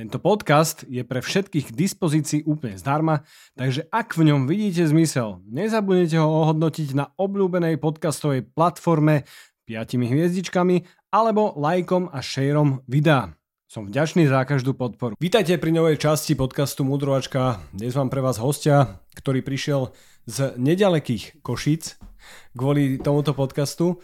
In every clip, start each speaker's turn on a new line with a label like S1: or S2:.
S1: Tento podcast je pre všetkých k dispozícii úplne zdarma, takže ak v ňom vidíte zmysel, nezabudnite ho ohodnotiť na obľúbenej podcastovej platforme 5 hviezdičkami alebo lajkom a šejrom videa. Som vďačný za každú podporu. Vítajte pri novej časti podcastu Mudrovačka. Dnes mám pre vás hostia, ktorý prišiel z nedalekých Košíc kvôli tomuto podcastu.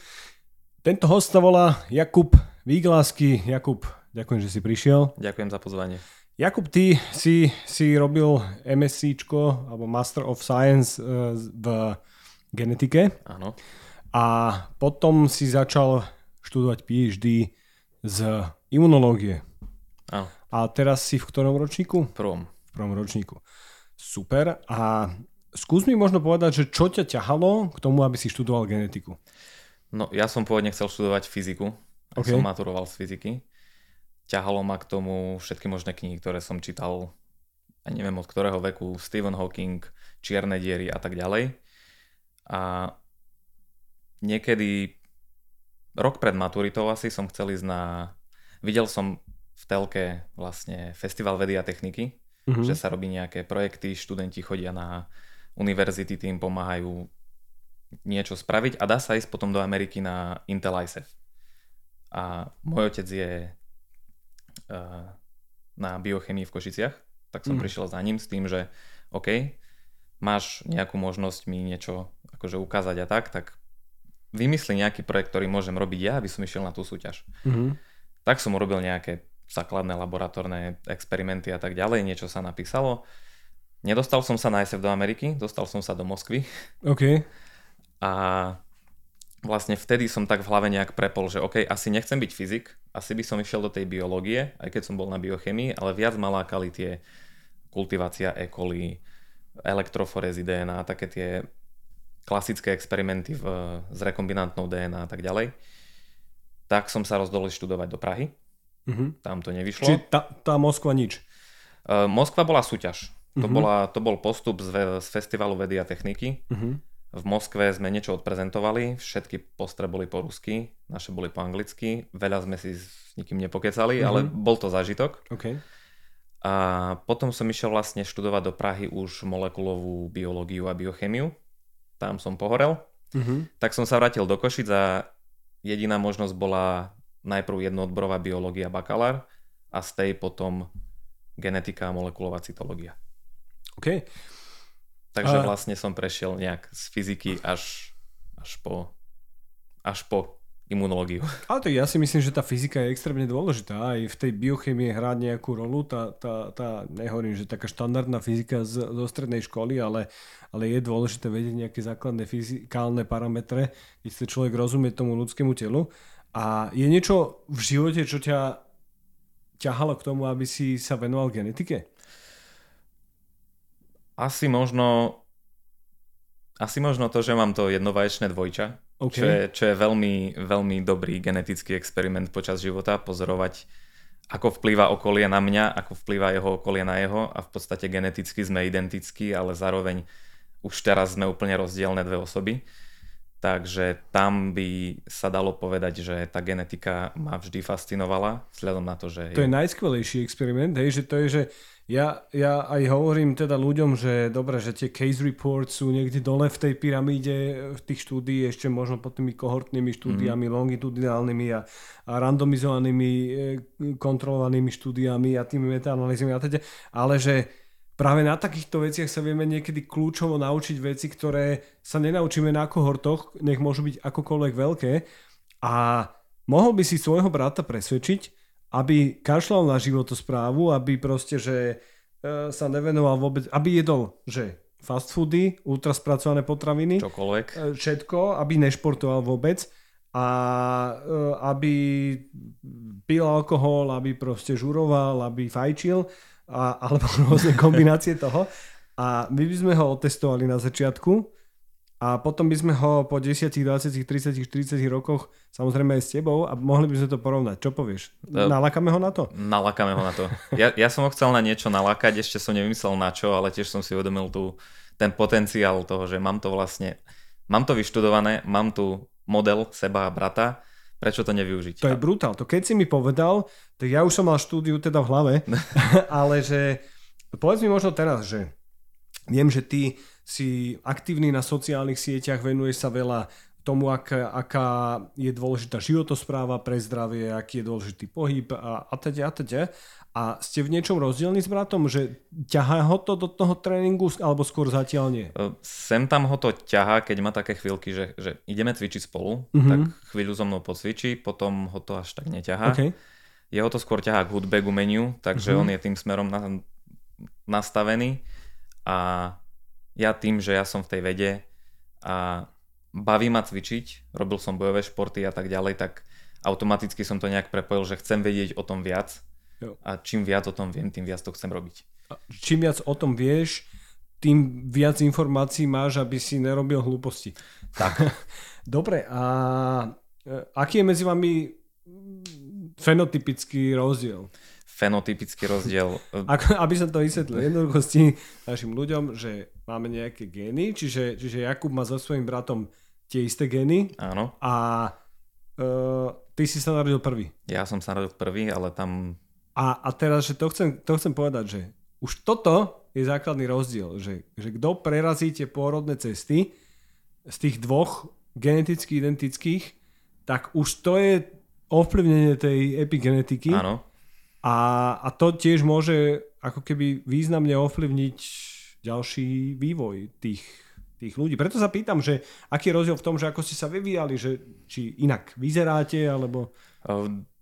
S1: Tento host sa volá Jakub Výglasky. Jakub, Ďakujem, že si prišiel.
S2: Ďakujem za pozvanie.
S1: Jakub, ty si, si robil MSc alebo Master of Science e, v genetike.
S2: Áno.
S1: A potom si začal študovať PhD z imunológie.
S2: Áno.
S1: A teraz si v ktorom ročníku?
S2: V prvom.
S1: V prvom ročníku. Super. A skús mi možno povedať, že čo ťa ťahalo k tomu, aby si študoval genetiku?
S2: No, ja som pôvodne chcel študovať fyziku. Okay. Som maturoval z fyziky ťahalo ma k tomu všetky možné knihy, ktoré som čítal, a neviem od ktorého veku, Stephen Hawking, Čierne diery a tak ďalej. A niekedy rok pred maturitou asi som chcel ísť na... Videl som v telke vlastne Festival vedy a techniky, mm-hmm. že sa robí nejaké projekty, študenti chodia na univerzity, tým pomáhajú niečo spraviť a dá sa ísť potom do Ameriky na Intel ISEF. A môj otec je na biochemii v Košiciach, tak som mm. prišiel za ním s tým, že OK, máš nejakú možnosť mi niečo akože ukázať a tak, tak vymysli nejaký projekt, ktorý môžem robiť ja, aby som išiel na tú súťaž. Mm. Tak som urobil nejaké základné laboratórne experimenty a tak ďalej, niečo sa napísalo. Nedostal som sa na SF do Ameriky, dostal som sa do Moskvy.
S1: OK.
S2: A vlastne vtedy som tak v hlave nejak prepol, že OK, asi nechcem byť fyzik, asi by som išiel do tej biológie, aj keď som bol na biochemii, ale viac ma lákali tie kultivácia E. coli, elektroforezy DNA, také tie klasické experimenty v, s rekombinantnou DNA a tak ďalej. Tak som sa rozdolil študovať do Prahy. Mm-hmm. Tam to nevyšlo.
S1: Čiže tá, tá Moskva nič?
S2: Uh, Moskva bola súťaž. To, mm-hmm. bola, to bol postup z, z festivalu vedy a techniky. Mm-hmm v Moskve sme niečo odprezentovali, všetky postre boli po rusky, naše boli po anglicky, veľa sme si s nikým nepokecali, mm-hmm. ale bol to zážitok.
S1: Okay.
S2: A potom som išiel vlastne študovať do Prahy už molekulovú biológiu a biochemiu. Tam som pohorel. Mm-hmm. Tak som sa vrátil do Košic a jediná možnosť bola najprv jednoodborová biológia bakalár a z tej potom genetika a molekulová cytológia.
S1: OK.
S2: Takže a... vlastne som prešiel nejak z fyziky až, až po až po imunológiu.
S1: Ale to ja si myslím, že tá fyzika je extrémne dôležitá. Aj v tej biochemii hrá nejakú rolu. Tá, tá, tá nehovorím, že taká štandardná fyzika z, zo strednej školy, ale, ale je dôležité vedieť nejaké základné fyzikálne parametre, keď chce človek rozumie tomu ľudskému telu. A je niečo v živote, čo ťa ťahalo k tomu, aby si sa venoval genetike?
S2: Asi možno asi možno to, že mám to jednovaječné dvojča, okay. čo, je, čo je veľmi, veľmi dobrý genetický experiment počas života, pozorovať, ako vplýva okolie na mňa, ako vplýva jeho okolie na jeho a v podstate geneticky sme identickí, ale zároveň už teraz sme úplne rozdielne dve osoby. Takže tam by sa dalo povedať, že tá genetika ma vždy fascinovala, vzhľadom na to, že...
S1: To je, je najskvelejší experiment, hej, že to je, že ja, ja aj hovorím teda ľuďom, že dobre, že tie case reports sú niekde dole v tej pyramíde v tých štúdií, ešte možno pod tými kohortnými štúdiami, mm. longitudinálnymi a, a randomizovanými e, kontrolovanými štúdiami a tými metaanalýzami a teda, ale že práve na takýchto veciach sa vieme niekedy kľúčovo naučiť veci, ktoré sa nenaučíme na kohortoch, nech môžu byť akokoľvek veľké a mohol by si svojho brata presvedčiť, aby kašľal na životosprávu, aby proste, že e, sa nevenoval vôbec, aby jedol, že fast foody, ultraspracované potraviny.
S2: Čokoľvek.
S1: E, všetko, aby nešportoval vôbec a e, aby pil alkohol, aby proste žuroval, aby fajčil a, alebo rôzne kombinácie toho. A my by sme ho otestovali na začiatku a potom by sme ho po 10, 20, 30, 40 rokoch samozrejme aj s tebou a mohli by sme to porovnať. Čo povieš? Nalákame ho na to?
S2: Nalákame ho na to. Ja, ja som ho chcel na niečo nalákať, ešte som nevymyslel na čo, ale tiež som si uvedomil tu ten potenciál toho, že mám to vlastne, mám to vyštudované, mám tu model seba a brata, prečo to nevyužiť?
S1: To je brutál. To keď si mi povedal, tak ja už som mal štúdiu teda v hlave, ale že povedz mi možno teraz, že viem, že ty si aktívny na sociálnych sieťach, venuješ sa veľa tomu, aká, aká je dôležitá životospráva pre zdravie, aký je dôležitý pohyb a, a teda a teda. A ste v niečom rozdielni s bratom, že ťahá ho to do toho tréningu, alebo skôr zatiaľ nie?
S2: Sem tam ho to ťahá, keď má také chvíľky, že, že ideme cvičiť spolu, mm-hmm. tak chvíľu so mnou pocvičí, potom ho to až tak neťahá. Okay. Jeho to skôr ťahá k hudbe, k umeniu, takže mm-hmm. on je tým smerom na, nastavený. A ja tým, že ja som v tej vede a baví ma cvičiť, robil som bojové športy a tak ďalej, tak automaticky som to nejak prepojil, že chcem vedieť o tom viac Jo. A čím viac o tom viem, tým viac to chcem robiť.
S1: A čím viac o tom vieš, tým viac informácií máš, aby si nerobil hlúposti.
S2: Tak.
S1: Dobre, a e, aký je medzi vami fenotypický rozdiel?
S2: Fenotypický rozdiel.
S1: Ako, aby som to vysvetlil jednoduchosti našim ľuďom, že máme nejaké gény, čiže, čiže Jakub má so svojím bratom tie isté gény.
S2: Áno.
S1: A uh, ty si sa narodil prvý.
S2: Ja som sa narodil prvý, ale tam
S1: a, a teraz, že to chcem, to chcem povedať, že už toto je základný rozdiel, že, že kto prerazí tie pôrodné cesty z tých dvoch geneticky identických, tak už to je ovplyvnenie tej epigenetiky.
S2: Áno.
S1: A, a to tiež môže ako keby významne ovplyvniť ďalší vývoj tých, tých ľudí. Preto sa pýtam, že aký je rozdiel v tom, že ako ste sa vyvíjali, že či inak vyzeráte, alebo...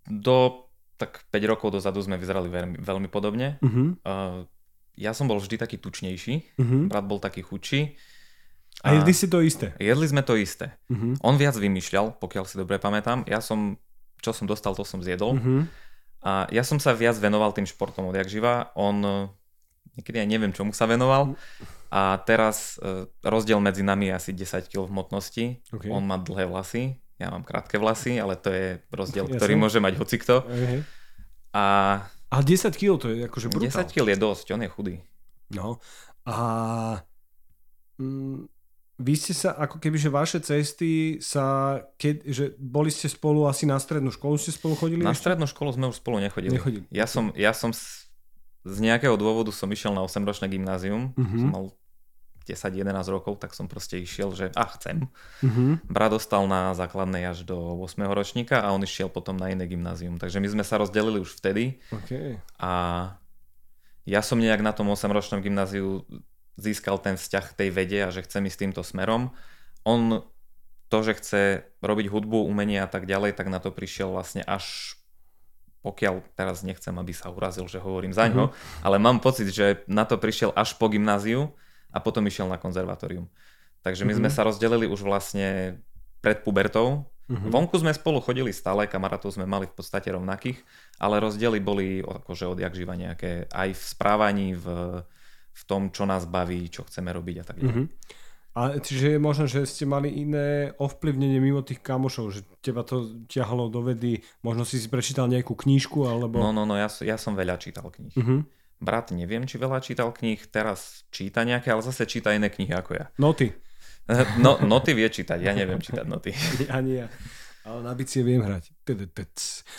S2: Do tak 5 rokov dozadu sme vyzerali veľmi, veľmi podobne. Uh-huh. Uh, ja som bol vždy taký tučnejší, uh-huh. brat bol taký chudší.
S1: A, a jedli si to isté?
S2: Jedli sme to isté. Uh-huh. On viac vymýšľal, pokiaľ si dobre pamätám. Ja som, čo som dostal, to som zjedol. Uh-huh. A ja som sa viac venoval tým športom odjak živa. On, niekedy aj neviem, čomu sa venoval. A teraz uh, rozdiel medzi nami je asi 10 kg v hmotnosti. Okay. On má dlhé vlasy, ja mám krátke vlasy, ale to je rozdiel, ja ktorý som... môže mať hocikto. Uh-huh. A...
S1: a 10 kg to je akože brutál.
S2: 10 kg je dosť, on je chudý.
S1: No a mm, vy ste sa, ako keby, že vaše cesty sa, keď, že boli ste spolu asi na strednú školu, ste spolu chodili?
S2: Na ešte? strednú školu sme už spolu nechodili. nechodili. Ja som, ja som z, z nejakého dôvodu som išiel na 8-ročné gymnázium, uh-huh. som mal 10-11 rokov, tak som proste išiel, že a chcem. Mm-hmm. Brat dostal na základnej až do 8. ročníka a on išiel potom na iné gymnázium. Takže my sme sa rozdelili už vtedy.
S1: Okay.
S2: A ja som nejak na tom 8-ročnom gymnáziu získal ten vzťah k tej vede a že chcem ísť týmto smerom. On to, že chce robiť hudbu, umenie a tak ďalej, tak na to prišiel vlastne až pokiaľ teraz nechcem, aby sa urazil, že hovorím za ňo, mm-hmm. ale mám pocit, že na to prišiel až po gymnáziu a potom išiel na konzervatórium. Takže my mm-hmm. sme sa rozdelili už vlastne pred pubertou. Mm-hmm. Vonku sme spolu chodili stále, kamarátov sme mali v podstate rovnakých, ale rozdiely boli akože odjak živa nejaké aj v správaní, v, v tom, čo nás baví, čo chceme robiť a tak ďalej. Mm-hmm.
S1: A čiže je možné, že ste mali iné ovplyvnenie mimo tých kamošov, že teba to ťahalo do vedy, možno si si prečítal nejakú knížku, alebo...
S2: No, no, no, ja, ja som veľa čítal kníh. Uh-huh. Brat neviem, či veľa čítal kníh, teraz číta nejaké, ale zase číta iné knihy ako ja.
S1: Noty.
S2: No, noty vie čítať, ja neviem čítať noty.
S1: Ani ja. Ale na bicie viem hrať.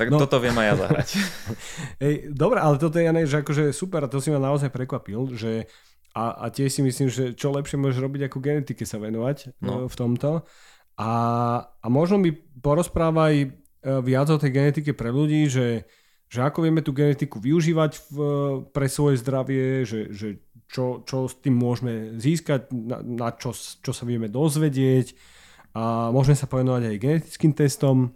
S2: Tak no. toto viem aj ja zahrať.
S1: Ej, dobre, ale toto je, že akože super a to si ma naozaj prekvapil, že a, a tiež si myslím, že čo lepšie môžeš robiť ako genetike sa venovať no. E, v tomto. A, a možno mi porozprávaj e, viac o tej genetike pre ľudí, že že ako vieme tú genetiku využívať v, pre svoje zdravie, že, že čo, čo s tým môžeme získať, na, na čo, čo sa vieme dozvedieť a môžeme sa povenovať aj genetickým testom, e,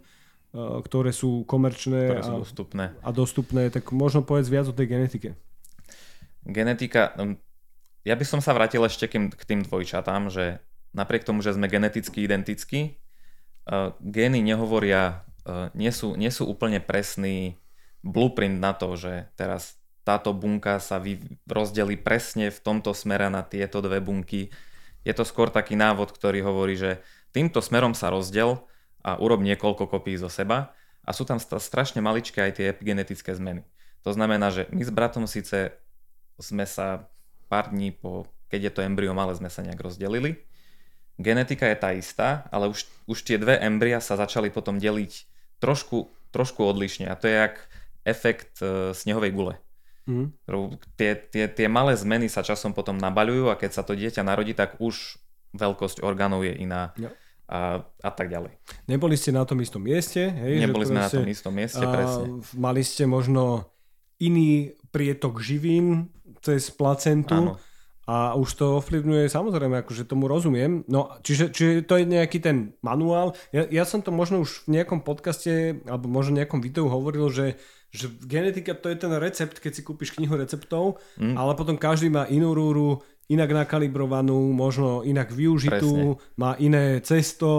S1: ktoré sú komerčné
S2: ktoré sú a, dostupné.
S1: a dostupné, tak možno povedz viac o tej genetike.
S2: Genetika, no, ja by som sa vrátil ešte k tým dvojčatám, že napriek tomu, že sme geneticky identickí, uh, gény nehovoria, uh, nie, sú, nie sú úplne presný blueprint na to, že teraz táto bunka sa vy, rozdelí presne v tomto smere na tieto dve bunky. Je to skôr taký návod, ktorý hovorí, že týmto smerom sa rozdel a urob niekoľko kopí zo seba a sú tam strašne maličké aj tie epigenetické zmeny. To znamená, že my s bratom síce sme sa pár dní po, keď je to embryo malé, sme sa nejak rozdelili. Genetika je tá istá, ale už, už tie dve embria sa začali potom deliť trošku, trošku odlišne a to je jak efekt e, snehovej gule. Mm. Tie, tie, tie malé zmeny sa časom potom nabaľujú a keď sa to dieťa narodí, tak už veľkosť orgánov je iná. Ja. A, a tak ďalej.
S1: Neboli ste na tom istom mieste? Hej,
S2: Neboli sme proste, na tom istom mieste, a, presne.
S1: Mali ste možno iný prietok živín cez placentu Áno. a už to ovplyvňuje, samozrejme, akože tomu rozumiem. No, čiže, čiže to je nejaký ten manuál. Ja, ja som to možno už v nejakom podcaste alebo možno nejakom videu hovoril, že že genetika to je ten recept, keď si kúpiš knihu receptov, mm. ale potom každý má inú rúru, inak nakalibrovanú, možno inak využitú, Presne. má iné cesto,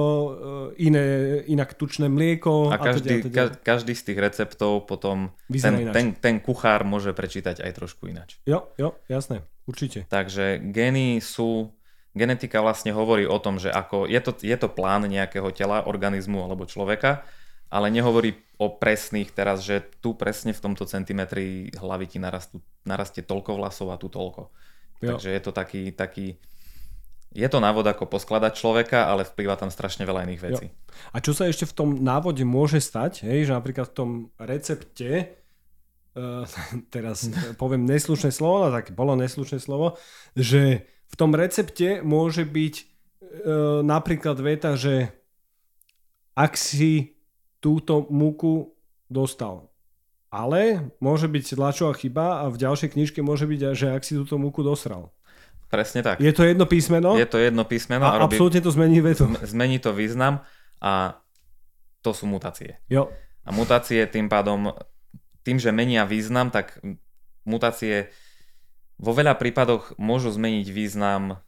S1: eh, iné, inak tučné mlieko.
S2: A každý, a teda, teda. každý z tých receptov potom ten, ten, ten kuchár môže prečítať aj trošku inač.
S1: Jo, jo, jasné, určite.
S2: Takže geny sú, genetika vlastne hovorí o tom, že ako je to, je to plán nejakého tela, organizmu alebo človeka, ale nehovorí o presných teraz, že tu presne v tomto centimetri hlavy ti narastú, narastie toľko vlasov a tu toľko. Jo. Takže je to taký, taký je to návod, ako poskladať človeka, ale vplýva tam strašne veľa iných vecí. Jo.
S1: A čo sa ešte v tom návode môže stať, hej, že napríklad v tom recepte, uh, teraz poviem neslušné slovo, ale tak bolo neslušné slovo, že v tom recepte môže byť uh, napríklad veta, že ak si túto múku dostal. Ale môže byť tlačová chyba a v ďalšej knižke môže byť, že ak si túto múku dosral.
S2: Presne tak.
S1: Je to jedno písmeno?
S2: Je to jedno písmeno.
S1: A, a robí, absolútne to zmení vetu.
S2: Zmení to význam a to sú mutácie.
S1: Jo.
S2: A mutácie tým pádom, tým, že menia význam, tak mutácie vo veľa prípadoch môžu zmeniť význam,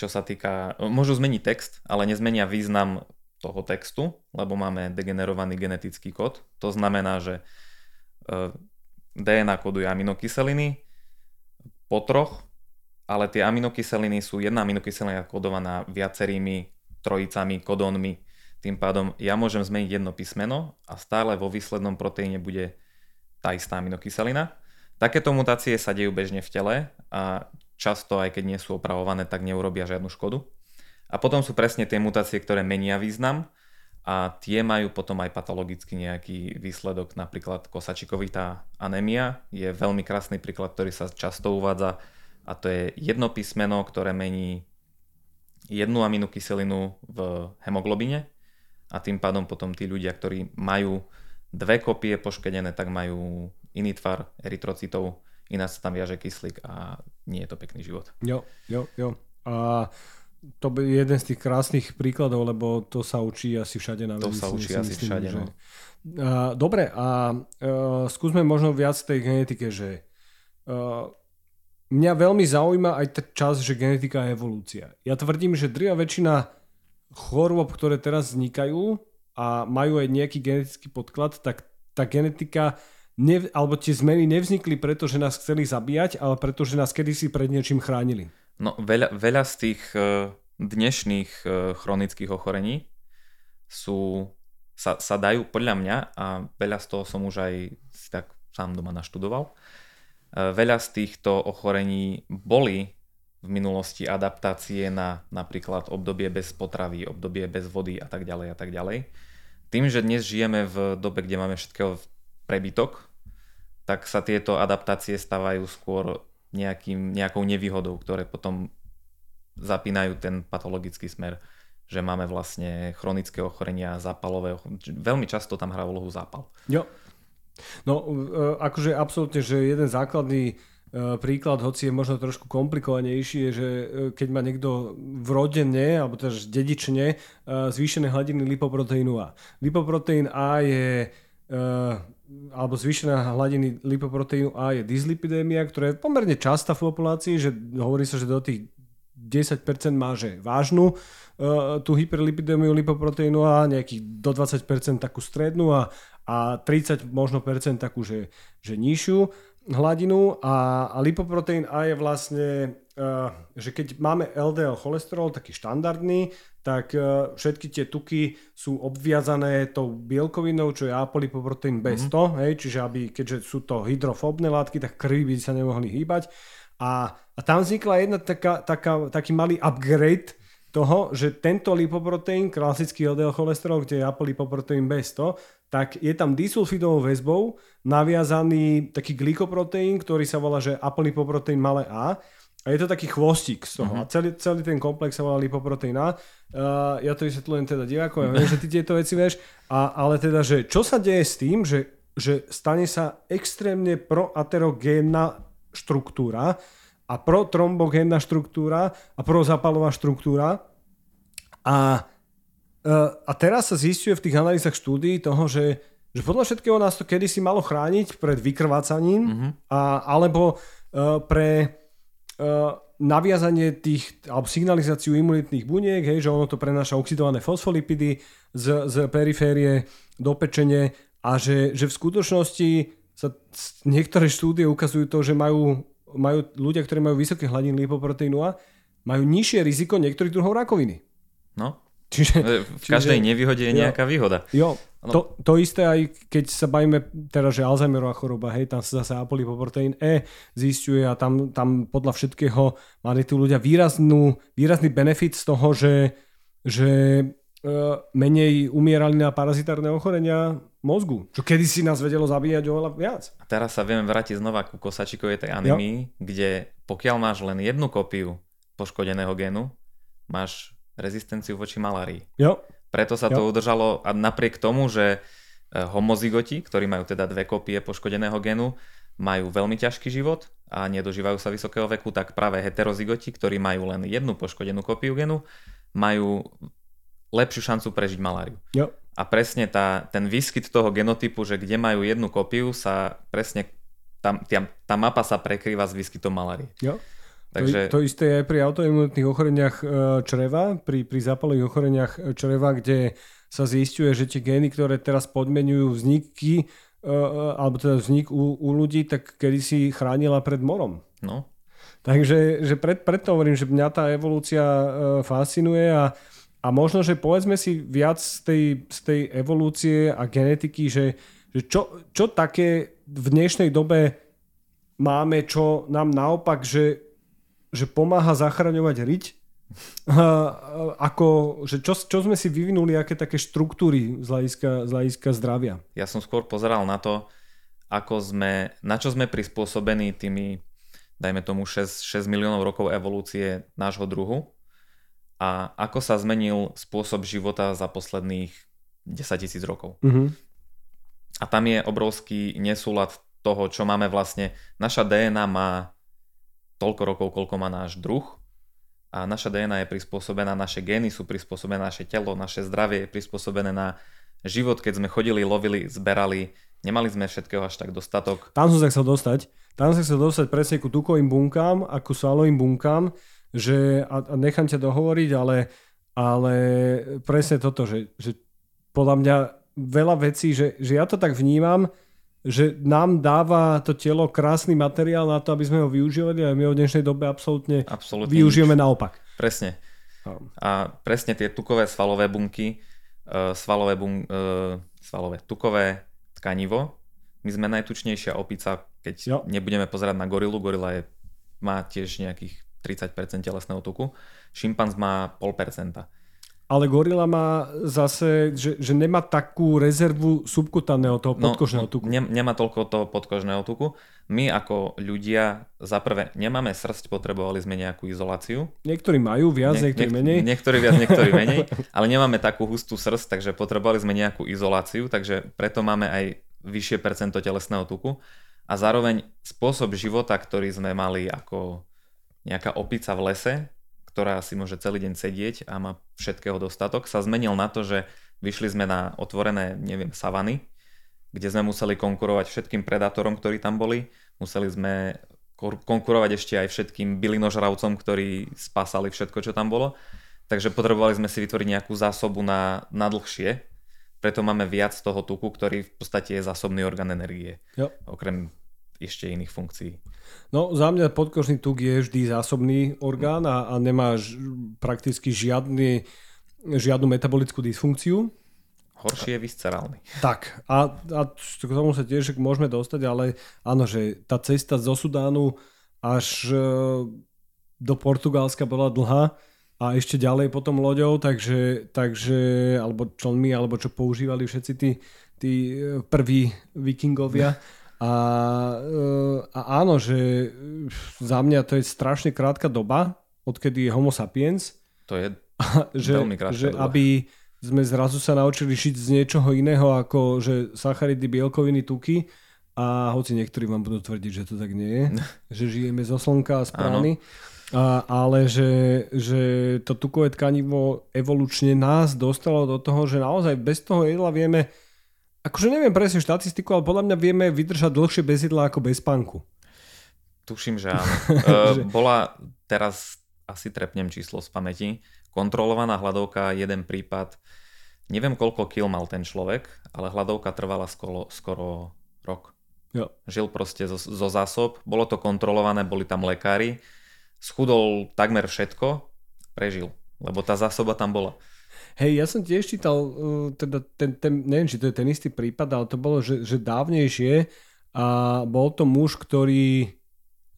S2: čo sa týka, môžu zmeniť text, ale nezmenia význam toho textu, lebo máme degenerovaný genetický kód. To znamená, že DNA koduje aminokyseliny po troch, ale tie aminokyseliny sú jedna aminokyselina kodovaná viacerými trojicami, kodónmi. Tým pádom ja môžem zmeniť jedno písmeno a stále vo výslednom proteíne bude tá istá aminokyselina. Takéto mutácie sa dejú bežne v tele a často, aj keď nie sú opravované, tak neurobia žiadnu škodu. A potom sú presne tie mutácie, ktoré menia význam a tie majú potom aj patologicky nejaký výsledok, napríklad kosačikovitá anémia je veľmi krásny príklad, ktorý sa často uvádza a to je jedno písmeno, ktoré mení jednu aminokyselinu v hemoglobine a tým pádom potom tí ľudia, ktorí majú dve kopie poškedené, tak majú iný tvar erytrocitov, iná sa tam viaže kyslík a nie je to pekný život.
S1: Jo, jo, jo. A to je jeden z tých krásnych príkladov, lebo to sa učí asi všade na
S2: To sa učí asi myslím, všade, že... no.
S1: Dobre, a uh, skúsme možno viac tej genetike, že uh, mňa veľmi zaujíma aj ten čas, že genetika je evolúcia. Ja tvrdím, že drvia väčšina chorôb, ktoré teraz vznikajú a majú aj nejaký genetický podklad, tak tá genetika ne, alebo tie zmeny nevznikli preto, že nás chceli zabíjať, ale preto, že nás kedysi pred niečím chránili.
S2: No veľa, veľa z tých e, dnešných e, chronických ochorení sú, sa, sa dajú podľa mňa a veľa z toho som už aj si tak sám doma naštudoval. E, veľa z týchto ochorení boli v minulosti adaptácie na napríklad obdobie bez potravy, obdobie bez vody a tak ďalej a tak ďalej. Tým, že dnes žijeme v dobe, kde máme všetkého prebytok, tak sa tieto adaptácie stávajú skôr nejakým, nejakou nevýhodou, ktoré potom zapínajú ten patologický smer, že máme vlastne chronické ochorenia, zápalové ochorenia. Veľmi často tam hrá úlohu zápal.
S1: Jo. No, e, akože absolútne, že jeden základný e, príklad, hoci je možno trošku komplikovanejší, je, že e, keď má niekto vrodene, alebo teda dedične, zvýšené hladiny lipoproteínu A. Lipoproteín A je alebo zvýšená hladiny lipoproteínu A je dyslipidémia, ktorá je pomerne častá v populácii, že hovorí sa, že do tých 10% má že vážnu uh, tú hyperlipidémiu lipoproteínu A, nejakých do 20% takú strednú a, a 30 možno percent takú, že, že nižšiu. Hladinu a, a lipoproteín A je vlastne, uh, že keď máme LDL cholesterol, taký štandardný, tak uh, všetky tie tuky sú obviazané tou bielkovinou, čo je apolipoproteín B100, mm-hmm. hej, čiže aby, keďže sú to hydrofobné látky, tak krvi by sa nemohli hýbať. A, a tam vznikla jedna taká, taká, taký malý upgrade toho, že tento lipoproteín, klasický LDL cholesterol, kde je apolipoproteín B100, tak je tam disulfidovou väzbou naviazaný taký glykoproteín, ktorý sa volá, že apolipoproteín malé A. A je to taký chvostík z toho. Uh-huh. A celý, celý ten komplex sa volá lipoproteín A. Uh, ja to vysvetľujem teda divákom, ja viem, že ty tieto veci vieš. A, ale teda, že čo sa deje s tým, že, že stane sa extrémne proaterogénna štruktúra, a protrombogénna štruktúra a prozapalová štruktúra. A, a teraz sa zistuje v tých analýzach štúdií toho, že, že podľa všetkého nás to kedysi malo chrániť pred vykrvácaním mm-hmm. a, alebo uh, pre uh, naviazanie tých, alebo signalizáciu imunitných buniek, hej, že ono to prenáša oxidované fosfolipidy z, z periférie do pečene a že, že v skutočnosti sa niektoré štúdie ukazujú to, že majú majú ľudia, ktorí majú vysoké hladiny lipoproteínu A, majú nižšie riziko niektorých druhov rakoviny.
S2: No, Čiže, v každej čiže, nevýhode je nejaká jo, výhoda.
S1: Jo, to, to isté aj keď sa bavíme teraz, že Alzheimerová choroba, hej, tam sa zase apolipoproteín E zistuje a tam, tam podľa všetkého mali tu ľudia výraznú, výrazný benefit z toho, že, že E, menej umierali na parazitárne ochorenia mozgu, čo kedysi nás vedelo zabíjať oveľa viac.
S2: A teraz sa vieme vrátiť znova ku kosačikovej tej anemii, jo. kde pokiaľ máš len jednu kopiu poškodeného genu, máš rezistenciu voči malárii.
S1: Jo.
S2: Preto sa jo. to udržalo a napriek tomu, že e, homozygoti, ktorí majú teda dve kopie poškodeného genu, majú veľmi ťažký život a nedožívajú sa vysokého veku, tak práve heterozygoti, ktorí majú len jednu poškodenú kopiu genu, majú lepšiu šancu prežiť maláriu.
S1: Jo.
S2: A presne tá, ten výskyt toho genotypu, že kde majú jednu kopiu, sa presne, tam, tá, tá mapa sa prekrýva s výskytom malárie.
S1: Jo. Takže... To, to isté je aj pri autoimunitných ochoreniach e, čreva, pri, pri zápalových ochoreniach e, čreva, kde sa zistuje, že tie gény, ktoré teraz podmenujú vzniky, e, alebo teda vznik u, u ľudí, tak kedy si chránila pred morom.
S2: No.
S1: Takže že pred, preto hovorím, že mňa tá evolúcia fascinuje a a možno, že povedzme si viac z tej, z tej evolúcie a genetiky, že, že čo, čo také v dnešnej dobe máme, čo nám naopak, že, že pomáha zachraňovať riť, ako, že čo, čo sme si vyvinuli, aké také štruktúry z hľadiska, z hľadiska zdravia?
S2: Ja som skôr pozeral na to, ako sme, na čo sme prispôsobení tými, dajme tomu 6, 6 miliónov rokov evolúcie nášho druhu a ako sa zmenil spôsob života za posledných 10 tisíc rokov. Mm-hmm. A tam je obrovský nesúlad toho, čo máme vlastne. Naša DNA má toľko rokov, koľko má náš druh a naša DNA je prispôsobená, naše gény sú prispôsobené, naše telo, naše zdravie je prispôsobené na život, keď sme chodili, lovili, zberali, nemali sme všetkého až tak dostatok.
S1: Tam som sa chcel dostať. Tam som sa chcel dostať presne ku tukovým bunkám a ku svalovým bunkám, že, a, a nechám ťa dohovoriť, ale, ale presne toto, že, že podľa mňa veľa vecí, že, že ja to tak vnímam, že nám dáva to telo krásny materiál na to, aby sme ho využívali a my ho v dnešnej dobe absolútne, absolútne využijeme nič. naopak.
S2: Presne. A presne tie tukové svalové bunky, uh, svalové, bun, uh, svalové tukové tkanivo, my sme najtučnejšia opica, keď jo. nebudeme pozerať na gorilu, gorila je, má tiež nejakých 30% telesného tuku, šimpanz má 0,5%.
S1: Ale gorila má zase, že, že nemá takú rezervu subkutánneho toho no, podkožného tuku.
S2: Ne, nemá toľko toho podkožného tuku. My ako ľudia, za prvé, nemáme srst, potrebovali sme nejakú izoláciu.
S1: Niektorí majú viac, ne, niektorí menej.
S2: Niektorí viac, niektorí menej, ale nemáme takú hustú srst, takže potrebovali sme nejakú izoláciu, takže preto máme aj vyššie percento telesného tuku. A zároveň spôsob života, ktorý sme mali ako nejaká opica v lese, ktorá si môže celý deň sedieť a má všetkého dostatok, sa zmenil na to, že vyšli sme na otvorené, neviem, savany, kde sme museli konkurovať všetkým predátorom, ktorí tam boli. Museli sme konkurovať ešte aj všetkým bylinožravcom, ktorí spásali všetko, čo tam bolo. Takže potrebovali sme si vytvoriť nejakú zásobu na, na dlhšie. Preto máme viac toho tuku, ktorý v podstate je zásobný orgán energie.
S1: Jo.
S2: Okrem ešte iných funkcií.
S1: No za mňa podkožný tuk je vždy zásobný orgán a, a nemá ž, prakticky žiadny, žiadnu metabolickú dysfunkciu.
S2: Horší je viscerálny.
S1: Tak, a, a k tomu sa tiež môžeme dostať, ale áno, že tá cesta zo Sudánu až e, do Portugalska bola dlhá a ešte ďalej potom loďou, takže, takže alebo člnmi, alebo čo používali všetci tí, tí e, prví vikingovia. A, e, a áno, že za mňa to je strašne krátka doba, odkedy je homo sapiens.
S2: To je že, veľmi krátka
S1: že doba. Aby sme zrazu sa naučili šiť z niečoho iného ako že sacharidy, bielkoviny, tuky a hoci niektorí vám budú tvrdiť, že to tak nie je, že žijeme zo slnka a z prány. A, ale že, že to tukové tkanivo evolučne nás dostalo do toho, že naozaj bez toho jedla vieme, akože neviem presne štatistiku, ale podľa mňa vieme vydržať dlhšie bez jedla ako bez spánku.
S2: Tuším, že áno. uh, bola teraz asi trepnem číslo z pamäti. Kontrolovaná hladovka, jeden prípad. Neviem, koľko kil mal ten človek, ale hladovka trvala skoro, skoro rok.
S1: Jo.
S2: Žil proste zo, zo zásob, bolo to kontrolované, boli tam lekári schudol takmer všetko, prežil, lebo tá zásoba tam bola.
S1: Hej, ja som tiež čítal, uh, teda ten, ten, neviem, či to je ten istý prípad, ale to bolo, že, že dávnejšie a bol to muž, ktorý,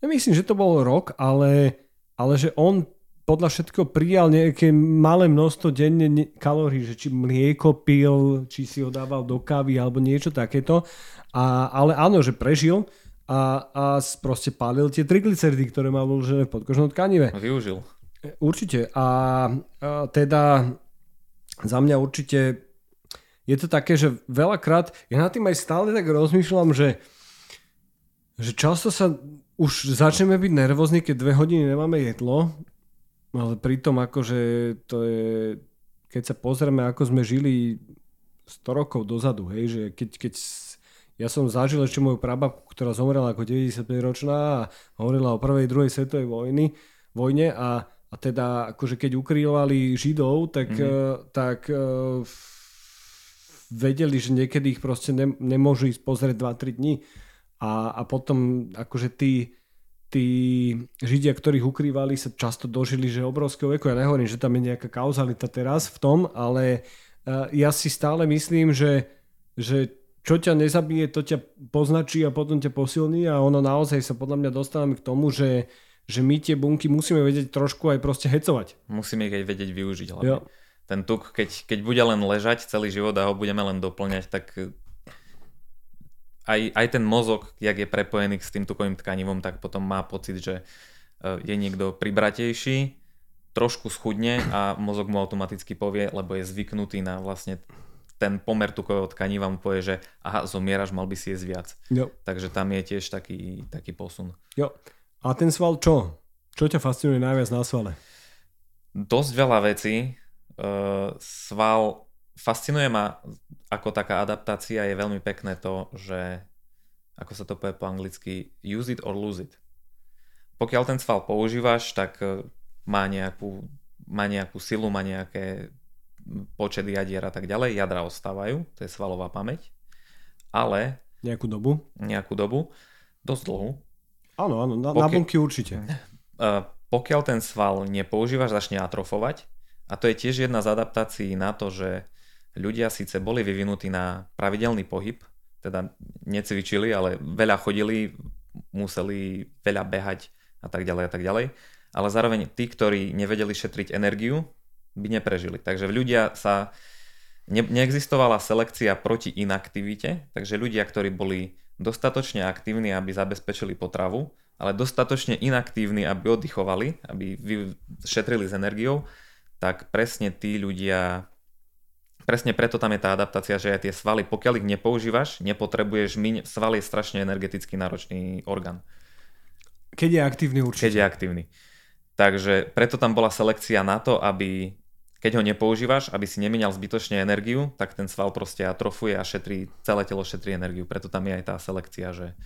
S1: nemyslím, že to bol rok, ale, ale že on podľa všetkého prijal nejaké malé množstvo denne kalórií, že či mlieko pil, či si ho dával do kávy alebo niečo takéto. A, ale áno, že prežil a, a proste pálil tie triglyceridy, ktoré mal uložené v podkožnom tkanive.
S2: Využil.
S1: Určite. A, a teda za mňa určite je to také, že veľakrát, ja nad tým aj stále tak rozmýšľam, že, že často sa už začneme byť nervózni, keď dve hodiny nemáme jedlo, ale pritom akože to je, keď sa pozrieme, ako sme žili 100 rokov dozadu, hej, že keď, keď ja som zažil ešte moju prababku, ktorá zomrela ako 95-ročná a hovorila o prvej, druhej svetovej vojny, vojne a, a teda akože keď ukrývali Židov, tak, uh, tak uh, vedeli, že niekedy ich proste ne, nemôžu ísť pozrieť 2-3 dní a, a potom akože tí, tí Židia, ktorých ukrývali, sa často dožili, že obrovského veku. Ja nehovorím, že tam je nejaká kauzalita teraz v tom, ale uh, ja si stále myslím, že, že čo ťa nezabije, to ťa poznačí a potom ťa posilní a ono naozaj sa podľa mňa dostávame k tomu, že, že my tie bunky musíme vedieť trošku aj proste hecovať.
S2: Musíme ich aj vedieť využiť hlavne. Jo. Ten tuk, keď, keď bude len ležať celý život a ho budeme len doplňať, tak eh, aj, aj ten mozog, jak je prepojený s tým tukovým tkanivom, tak potom má pocit, že eh, je niekto pribratejší, trošku schudne a mozog mu automaticky povie, lebo je zvyknutý na vlastne ten pomer tukového tkaniva mu povie, že aha, zomieraš, mal by si jesť viac.
S1: Jo.
S2: Takže tam je tiež taký, taký posun.
S1: Jo. A ten sval čo? Čo ťa fascinuje najviac na svale?
S2: Dosť veľa vecí. Uh, sval fascinuje ma ako taká adaptácia je veľmi pekné to, že ako sa to povie po anglicky use it or lose it. Pokiaľ ten sval používaš, tak má nejakú, má nejakú silu, má nejaké počet jadier a tak ďalej, jadra ostávajú, to je svalová pamäť, ale...
S1: Nejakú dobu?
S2: Nejakú dobu, dosť dlhú.
S1: Áno, áno, na, Pokia- na bunky určite.
S2: Uh, pokiaľ ten sval nepoužívaš, začne atrofovať a to je tiež jedna z adaptácií na to, že ľudia síce boli vyvinutí na pravidelný pohyb, teda necvičili, ale veľa chodili, museli veľa behať a tak ďalej a tak ďalej, ale zároveň tí, ktorí nevedeli šetriť energiu, by neprežili. Takže ľudia sa... Ne, neexistovala selekcia proti inaktivite, takže ľudia, ktorí boli dostatočne aktívni, aby zabezpečili potravu, ale dostatočne inaktívni, aby oddychovali, aby šetrili s energiou, tak presne tí ľudia, presne preto tam je tá adaptácia, že aj tie svaly, pokiaľ ich nepoužívaš, nepotrebuješ miň, sval je strašne energeticky náročný orgán.
S1: Keď je aktívny určite.
S2: Keď je aktívny. Takže preto tam bola selekcia na to, aby keď ho nepoužívaš, aby si nemenial zbytočne energiu, tak ten sval proste atrofuje a šetrí, celé telo šetrí energiu. Preto tam je aj tá selekcia, že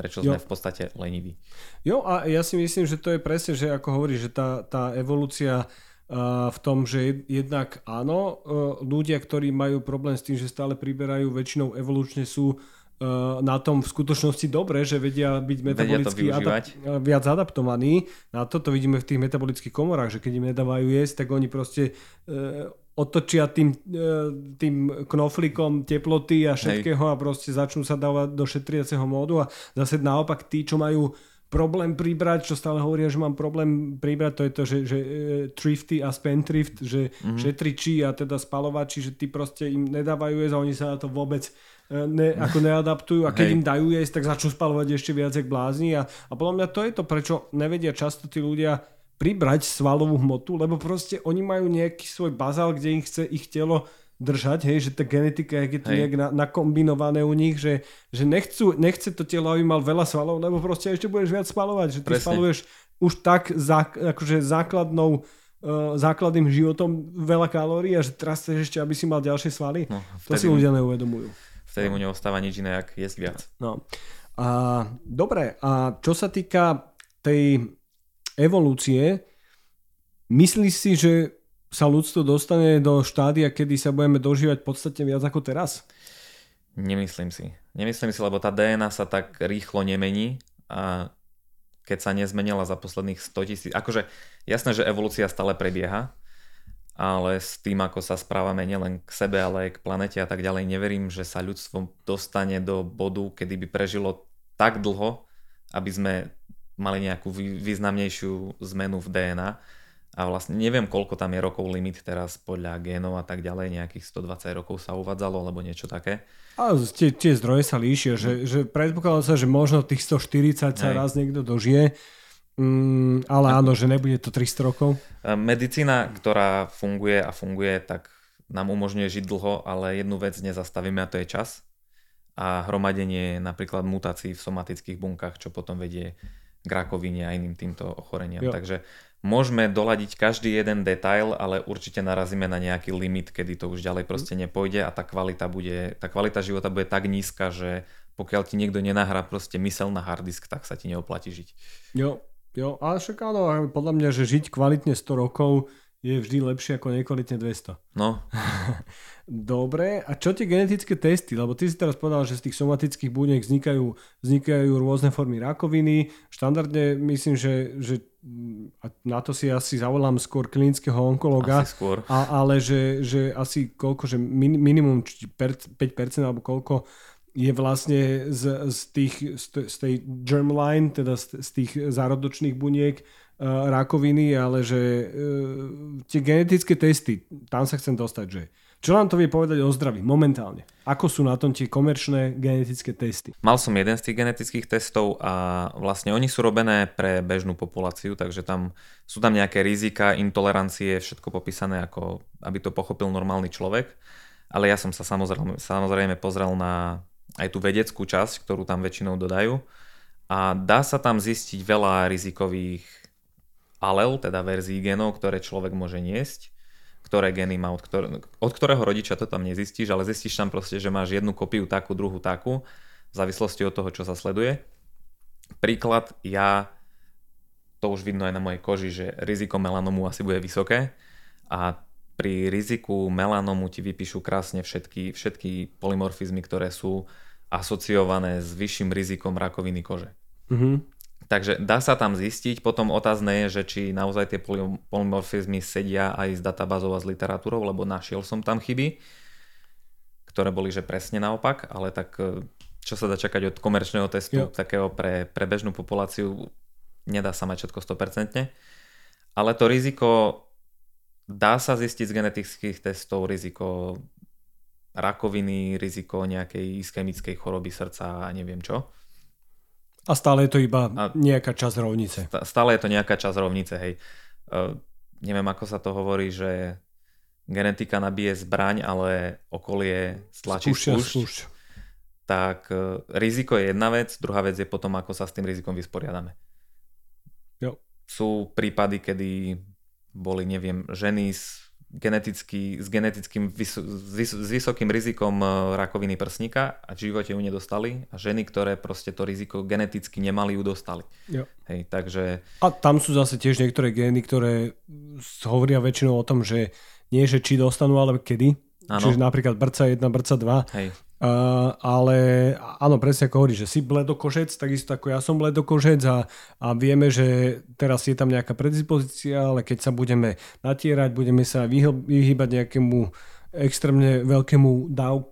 S2: prečo jo. sme v podstate leniví.
S1: Jo a ja si myslím, že to je presne, že ako hovoríš, že tá, tá evolúcia v tom, že jednak áno, ľudia, ktorí majú problém s tým, že stále priberajú, väčšinou evolučne sú na tom v skutočnosti dobre, že vedia byť metabolicky adap- viac adaptovaní. Na to to vidíme v tých metabolických komorách, že keď im nedávajú jesť, tak oni proste uh, otočia tým, uh, tým knoflikom teploty a všetkého Hej. a proste začnú sa dávať do šetriaceho módu a zase naopak tí, čo majú problém pribrať, čo stále hovoria, že mám problém pribrať, to je to, že, že uh, thrifty a spendthrift, že mm-hmm. šetriči a teda spalovači, že tí proste im nedávajú jesť a oni sa na to vôbec ne, ako neadaptujú a keď Hej. im dajú jesť, tak začnú spalovať ešte viac jak blázni a, a podľa mňa to je to, prečo nevedia často tí ľudia pribrať svalovú hmotu, lebo proste oni majú nejaký svoj bazál, kde ich chce ich telo držať, hej, že tá genetika, je to hej. nejak na, nakombinované u nich, že, že nechcú, nechce to telo, aby mal veľa svalov, lebo proste ešte budeš viac spalovať, že ty Presne. spaluješ už tak zá, akože základnou uh, základným životom veľa kalórií a že teraz chceš ešte, aby si mal ďalšie svaly. No, to si ľudia neuvedomujú.
S2: Vtedy mu neostáva nič iné, ak jesť viac.
S1: No. A, dobre, a čo sa týka tej evolúcie, myslíš si, že sa ľudstvo dostane do štádia, kedy sa budeme dožívať podstatne viac ako teraz?
S2: Nemyslím si. Nemyslím si, lebo tá DNA sa tak rýchlo nemení a keď sa nezmenila za posledných 100 tisíc... Akože jasné, že evolúcia stále prebieha, ale s tým, ako sa správame nielen k sebe, ale aj k planete a tak ďalej, neverím, že sa ľudstvo dostane do bodu, kedy by prežilo tak dlho, aby sme mali nejakú významnejšiu zmenu v DNA a vlastne neviem, koľko tam je rokov limit teraz podľa génov a tak ďalej, nejakých 120 rokov sa uvádzalo, alebo niečo také.
S1: A tie, tie zdroje sa líšia, že, že predpokladá sa, že možno tých 140 sa Hej. raz niekto dožije, mm, ale áno, že nebude to 300 rokov.
S2: Medicína, ktorá funguje a funguje, tak nám umožňuje žiť dlho, ale jednu vec nezastavíme a to je čas a hromadenie napríklad mutácií v somatických bunkách, čo potom vedie k rakovine a iným týmto ochoreniam. Jo. Takže môžeme doladiť každý jeden detail, ale určite narazíme na nejaký limit, kedy to už ďalej proste nepôjde a tá kvalita, bude, tá kvalita života bude tak nízka, že pokiaľ ti niekto nenahrá proste mysel na harddisk, tak sa ti neoplatí žiť.
S1: Jo, jo, ale však áno, podľa mňa, že žiť kvalitne 100 rokov je vždy lepšie ako nekvalitne 200.
S2: No.
S1: Dobre, a čo tie genetické testy? Lebo ty si teraz povedal, že z tých somatických buniek vznikajú, vznikajú rôzne formy rakoviny. Štandardne myslím, že, že a na to si asi zavolám skôr klinického onkologa.
S2: Asi skôr.
S1: A, ale že, že asi koľko, že min, minimum 5% alebo koľko je vlastne z, z, tých, z tej germline, teda z, z tých zárodočných buniek uh, rakoviny, ale že uh, tie genetické testy, tam sa chcem dostať, že čo nám to vie povedať o zdraví momentálne? Ako sú na tom tie komerčné genetické testy?
S2: Mal som jeden z tých genetických testov a vlastne oni sú robené pre bežnú populáciu, takže tam sú tam nejaké rizika, intolerancie, všetko popísané ako aby to pochopil normálny človek. Ale ja som sa samozrejme, samozrejme pozrel na aj tú vedeckú časť, ktorú tam väčšinou dodajú. A dá sa tam zistiť veľa rizikových alel, teda verzií genov, ktoré človek môže niesť ktoré geny má, od, ktor- od ktorého rodiča to tam nezistíš, ale zistíš tam proste, že máš jednu kopiu takú, druhú takú, v závislosti od toho, čo sa sleduje. Príklad, ja, to už vidno aj na mojej koži, že riziko melanomu asi bude vysoké a pri riziku melanomu ti vypíšu krásne všetky, všetky polymorfizmy, ktoré sú asociované s vyšším rizikom rakoviny kože. Mm-hmm. Takže dá sa tam zistiť, potom otázne je, že či naozaj tie polymorfizmy sedia aj s databázou a s literatúrou, lebo našiel som tam chyby, ktoré boli že presne naopak, ale tak e, čo sa dá čakať od komerčného testu, jo. takého pre, pre bežnú populáciu, nedá sa mať všetko 100%. Ale to riziko dá sa zistiť z genetických testov, riziko rakoviny, riziko nejakej ischemickej choroby srdca a neviem čo.
S1: A stále je to iba a nejaká časť rovnice.
S2: Stále je to nejaká časť rovnice, hej. Uh, neviem, ako sa to hovorí, že genetika nabije zbraň, ale okolie stlačí spúšť. Tak uh, riziko je jedna vec, druhá vec je potom, ako sa s tým rizikom vysporiadame.
S1: Jo.
S2: Sú prípady, kedy boli, neviem, ženy s geneticky, s genetickým vys, s vysokým rizikom e, rakoviny prsníka a v živote ju nedostali a ženy, ktoré proste to riziko geneticky nemali, ju dostali.
S1: Jo.
S2: Hej, takže...
S1: A tam sú zase tiež niektoré gény, ktoré hovoria väčšinou o tom, že nie že či dostanú, ale kedy. Ano. Čiže napríklad brca 1, brca 2.
S2: Hej.
S1: Uh, ale áno, presne ako hovorí, že si bledokožec, takisto ako ja som bledokožec a, a vieme, že teraz je tam nejaká predispozícia, ale keď sa budeme natierať, budeme sa vyhýbať nejakému extrémne veľkému dáv,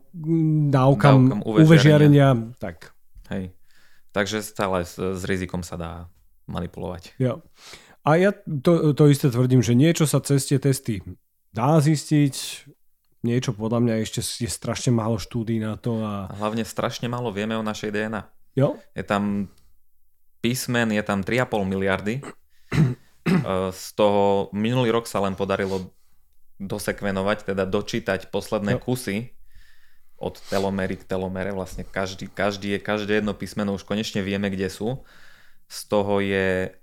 S1: dávkam, dávkam UV žiarenia, tak.
S2: Hej. Takže stále s, s rizikom sa dá manipulovať.
S1: Jo. A ja to, to isté tvrdím, že niečo sa cez tie testy dá zistiť, niečo podľa mňa ešte je strašne málo štúdí na to.
S2: A... hlavne strašne málo vieme o našej DNA.
S1: Jo?
S2: Je tam písmen, je tam 3,5 miliardy. Z toho minulý rok sa len podarilo dosekvenovať, teda dočítať posledné jo. kusy od telomery k telomere. Vlastne každý, každý je, každé jedno písmeno už konečne vieme, kde sú. Z toho je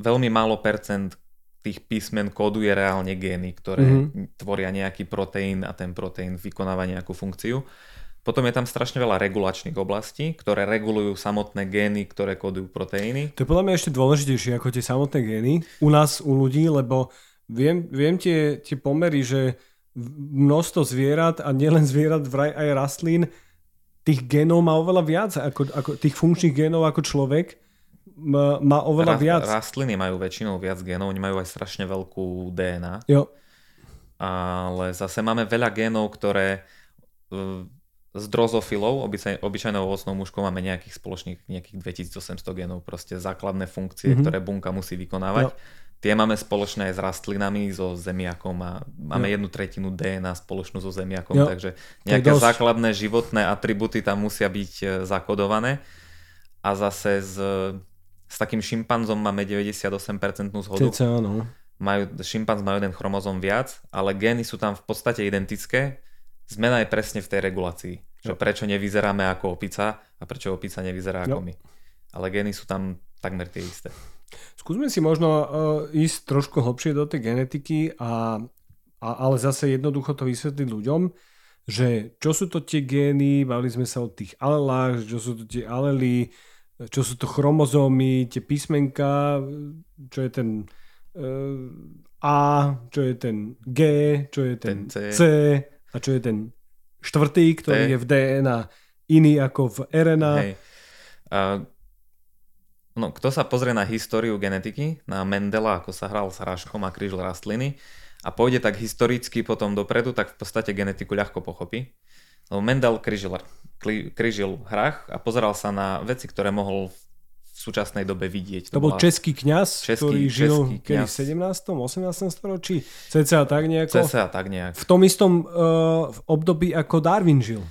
S2: veľmi málo percent tých písmen kóduje reálne gény, ktoré mm-hmm. tvoria nejaký proteín a ten proteín vykonáva nejakú funkciu. Potom je tam strašne veľa regulačných oblastí, ktoré regulujú samotné gény, ktoré kódujú proteíny.
S1: To je podľa mňa ešte dôležitejšie ako tie samotné gény u nás, u ľudí, lebo viem, viem tie, tie pomery, že množstvo zvierat a nielen zvierat, vraj aj rastlín, tých génov má oveľa viac, ako, ako tých funkčných génov ako človek má oveľa Rast, viac.
S2: Rastliny majú väčšinou viac genov, oni majú aj strašne veľkú DNA.
S1: Jo.
S2: Ale zase máme veľa genov, ktoré s drozofilou, obyčaj, obyčajnou ovocnou mužkou máme nejakých spoločných nejakých 2800 genov, proste základné funkcie, mm-hmm. ktoré bunka musí vykonávať. Jo. Tie máme spoločné aj s rastlinami, so zemiakom a máme jo. jednu tretinu DNA spoločnú so zemiakom, jo. takže nejaké základné životné atributy tam musia byť e, zakodované. A zase z s takým šimpanzom máme 98% zhodu.
S1: Cca, no.
S2: Majú, šimpanz majú jeden chromozom viac, ale gény sú tam v podstate identické. Zmena je presne v tej regulácii. Že prečo nevyzeráme ako opica a prečo opica nevyzerá ako my. Ale gény sú tam takmer tie isté.
S1: Skúsme si možno uh, ísť trošku hlbšie do tej genetiky, a, a, ale zase jednoducho to vysvetliť ľuďom, že čo sú to tie gény, bavili sme sa o tých alelách, čo sú to tie alely, čo sú to chromozómy, tie písmenka, čo je ten uh, A, čo je ten G, čo je ten, ten C. C a čo je ten štvrtý, ktorý T. je v DNA iný ako v RNA. Hej.
S2: Uh, no, kto sa pozrie na históriu genetiky, na Mendela, ako sa hral s hráškom a krížil rastliny a pôjde tak historicky potom dopredu, tak v podstate genetiku ľahko pochopí. Mendel križil, križil hrách a pozeral sa na veci, ktoré mohol v súčasnej dobe vidieť.
S1: To, to bol český kňaz, český, ktorý žil kedy v 17. 18. storočí? CCA tak nejako?
S2: CCA tak nejak.
S1: V tom istom uh, v období, ako Darwin žil.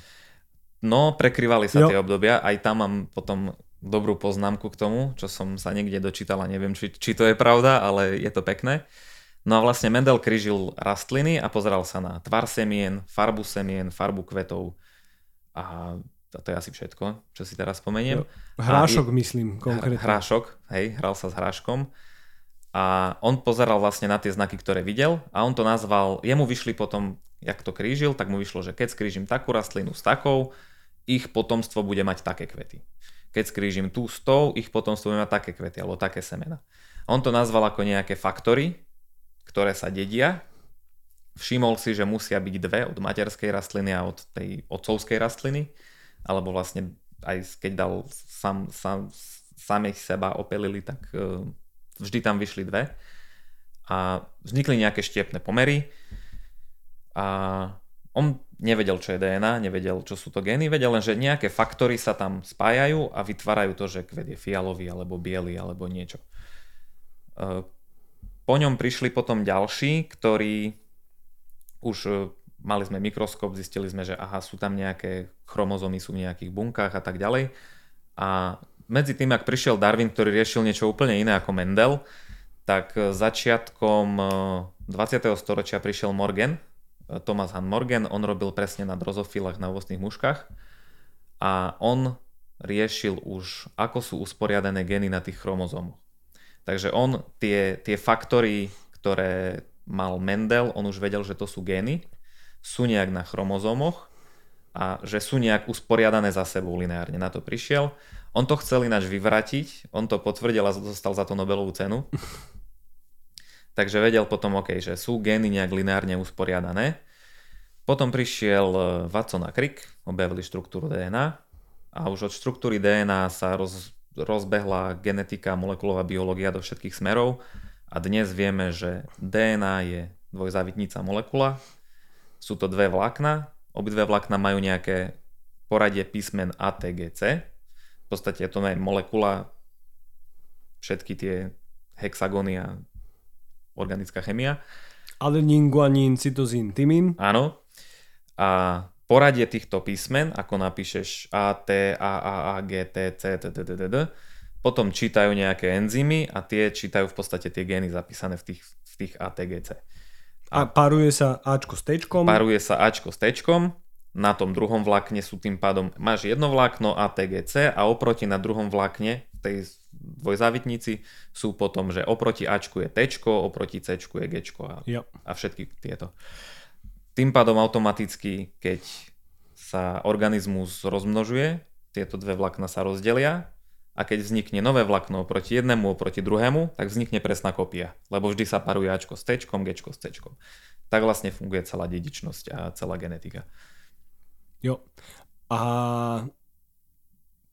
S2: No, prekryvali sa jo. tie obdobia. Aj tam mám potom dobrú poznámku k tomu, čo som sa niekde dočítal a neviem, či, či to je pravda, ale je to pekné. No a vlastne Mendel kryžil rastliny a pozeral sa na tvar semien, farbu semien, farbu kvetov a to je asi všetko, čo si teraz spomeniem.
S1: Hrášok a, myslím konkrétne.
S2: Hrášok, hej, hral sa s hráškom. A on pozeral vlastne na tie znaky, ktoré videl a on to nazval, jemu vyšli potom, jak to krížil, tak mu vyšlo, že keď skrížim takú rastlinu s takou, ich potomstvo bude mať také kvety. Keď skrížim tú s tou, ich potomstvo bude mať také kvety alebo také semena. On to nazval ako nejaké faktory, ktoré sa dedia. Všimol si, že musia byť dve od materskej rastliny a od tej otcovskej rastliny, alebo vlastne aj keď dal sam, sam, samých seba opelili, tak uh, vždy tam vyšli dve. A vznikli nejaké štiepné pomery a on nevedel, čo je DNA, nevedel, čo sú to gény, vedel len, že nejaké faktory sa tam spájajú a vytvárajú to, že kvet je fialový alebo biely alebo niečo. Po ňom prišli potom ďalší, ktorí už e, mali sme mikroskop, zistili sme, že aha, sú tam nejaké chromozomy, sú v nejakých bunkách a tak ďalej. A medzi tým, ak prišiel Darwin, ktorý riešil niečo úplne iné ako Mendel, tak e, začiatkom 20. E, storočia prišiel Morgan, Thomas Han Morgan, on robil presne na drozofilách na ovocných muškách a on riešil už, ako sú usporiadané gény na tých chromozómoch. Takže on tie, tie faktory, ktoré mal Mendel, on už vedel, že to sú gény, sú nejak na chromozómoch a že sú nejak usporiadané za sebou lineárne. Na to prišiel. On to chcel ináč vyvratiť, on to potvrdil a dostal za to Nobelovú cenu. Takže vedel potom, OK, že sú gény nejak lineárne usporiadané. Potom prišiel e, Watson a Crick, objavili štruktúru DNA a už od štruktúry DNA sa roz, rozbehla genetika, molekulová biológia do všetkých smerov a dnes vieme, že DNA je dvojzávitnica molekula, sú to dve vlákna, obidve vlákna majú nejaké poradie písmen ATGC, v podstate to je molekula, všetky tie hexagóny a organická chemia.
S1: Adenín, guanín, cytozín, tymín.
S2: Áno, a poradie týchto písmen, ako napíšeš A, T, A, A, A, G, T, C, T, T, T, T, potom čítajú nejaké enzymy a tie čítajú v podstate tie gény zapísané v tých, v tých A, T, G, C.
S1: A, a paruje sa Ačko s Tčkom?
S2: Paruje sa Ačko s Tčkom, na tom druhom vlákne sú tým pádom, máš jedno vlákno ATGC a oproti na druhom vlákne v tej dvojzávitnici sú potom, že oproti Ačku je Tčko, oproti Cčku je Gčko a, a všetky tieto. Tým pádom automaticky, keď sa organizmus rozmnožuje, tieto dve vlákna sa rozdelia a keď vznikne nové vlákno proti jednému oproti druhému, tak vznikne presná kopia, lebo vždy sa paruje Ačko s Tčkom, Gčko s Tčkom. Tak vlastne funguje celá dedičnosť a celá genetika.
S1: Jo. A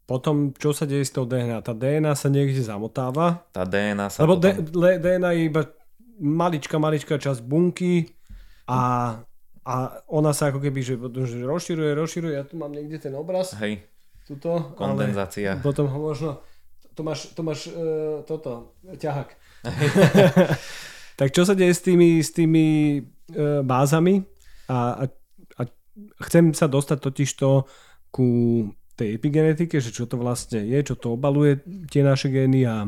S1: potom, čo sa deje s tou DNA? Tá DNA sa niekde zamotáva?
S2: Tá DNA sa
S1: Lebo potom... DNA je iba maličká, maličká časť bunky a a ona sa ako keby, že, že rozširuje, rozširuje, ja tu mám niekde ten obraz.
S2: Hej.
S1: Tuto.
S2: Kondenzácia.
S1: Potom ho možno, to máš, to máš uh, toto, ťahak. tak čo sa deje s tými, s tými uh, bázami? A, a, a chcem sa dostať totiž to ku tej epigenetike, že čo to vlastne je, čo to obaluje tie naše gény a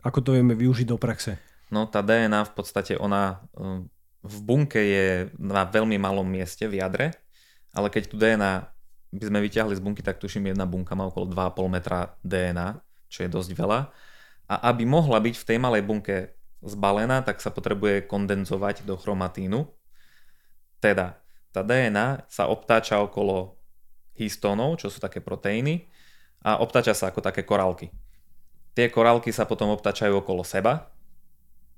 S1: ako to vieme využiť do praxe.
S2: No tá DNA v podstate ona v bunke je na veľmi malom mieste v jadre, ale keď tu DNA by sme vyťahli z bunky, tak tuším jedna bunka má okolo 2,5 metra DNA, čo je dosť veľa. A aby mohla byť v tej malej bunke zbalená, tak sa potrebuje kondenzovať do chromatínu. Teda tá DNA sa obtáča okolo histónov, čo sú také proteíny, a obtáča sa ako také korálky. Tie korálky sa potom obtáčajú okolo seba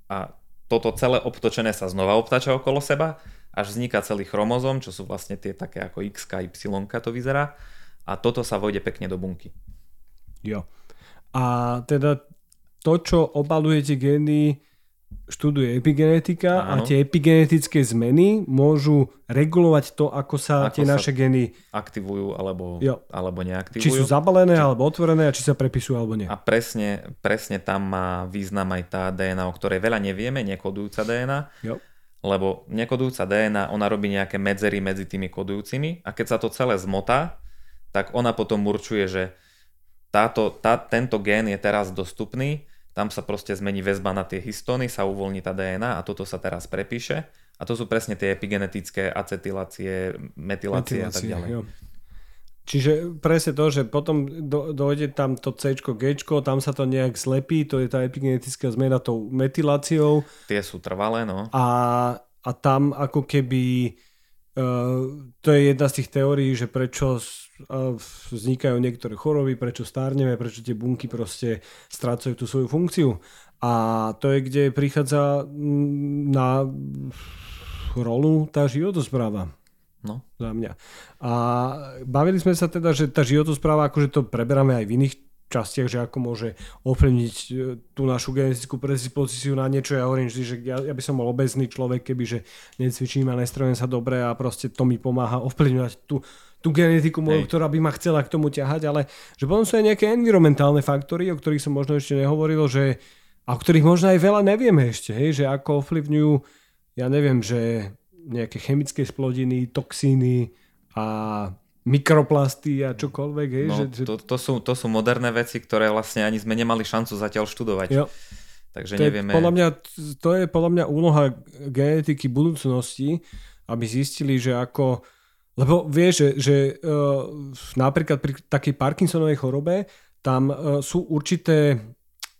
S2: a toto celé obtočené sa znova obtača okolo seba, až vzniká celý chromozom, čo sú vlastne tie také ako X, Y to vyzerá. A toto sa vojde pekne do bunky.
S1: Jo. A teda to, čo obaluje tie gény, študuje epigenetika Áno. a tie epigenetické zmeny môžu regulovať to, ako sa ako tie sa naše gény
S2: aktivujú alebo, alebo neaktivujú.
S1: Či sú zabalené či... alebo otvorené a či sa prepisujú alebo nie.
S2: A presne, presne tam má význam aj tá DNA, o ktorej veľa nevieme, nekodujúca DNA. Jo. Lebo nekodujúca DNA, ona robí nejaké medzery medzi tými kodujúcimi a keď sa to celé zmotá, tak ona potom určuje, že táto, tá, tento gén je teraz dostupný tam sa proste zmení väzba na tie históny, sa uvoľní tá DNA a toto sa teraz prepíše. A to sú presne tie epigenetické acetylácie, metylácie, metylácie a tak ďalej. Jo.
S1: Čiže presne to, že potom do, dojde tam to C, G, tam sa to nejak zlepí, to je tá epigenetická zmena tou metyláciou.
S2: Tie sú trvalé, no.
S1: A, a tam ako keby Uh, to je jedna z tých teórií, že prečo vznikajú niektoré choroby, prečo stárneme, prečo tie bunky proste strácajú tú svoju funkciu. A to je, kde prichádza mm, na rolu tá životospráva.
S2: No.
S1: Za mňa. A bavili sme sa teda, že tá životospráva, akože to preberáme aj v iných častiach, že ako môže ovplyvniť e, tú našu genetickú predispozíciu na niečo. Ja hovorím vždy, že ja, ja by som bol obezný človek, keby že necvičím a nestrojujem sa dobre a proste to mi pomáha ovplyvňovať tú, tú genetiku moju, ktorá by ma chcela k tomu ťahať, ale že potom sú aj nejaké environmentálne faktory, o ktorých som možno ešte nehovoril, že, a o ktorých možno aj veľa nevieme ešte, hej, že ako ovplyvňujú, ja neviem, že nejaké chemické splodiny, toxíny a mikroplasty a čokoľvek. Hej,
S2: no,
S1: že,
S2: že... To, to, sú, to sú moderné veci, ktoré vlastne ani sme nemali šancu zatiaľ študovať.
S1: Jo.
S2: Takže
S1: to
S2: nevieme...
S1: Je, podľa mňa, to je podľa mňa úloha genetiky budúcnosti, aby zistili, že ako... Lebo vieš, že, že uh, napríklad pri takej Parkinsonovej chorobe tam uh, sú určité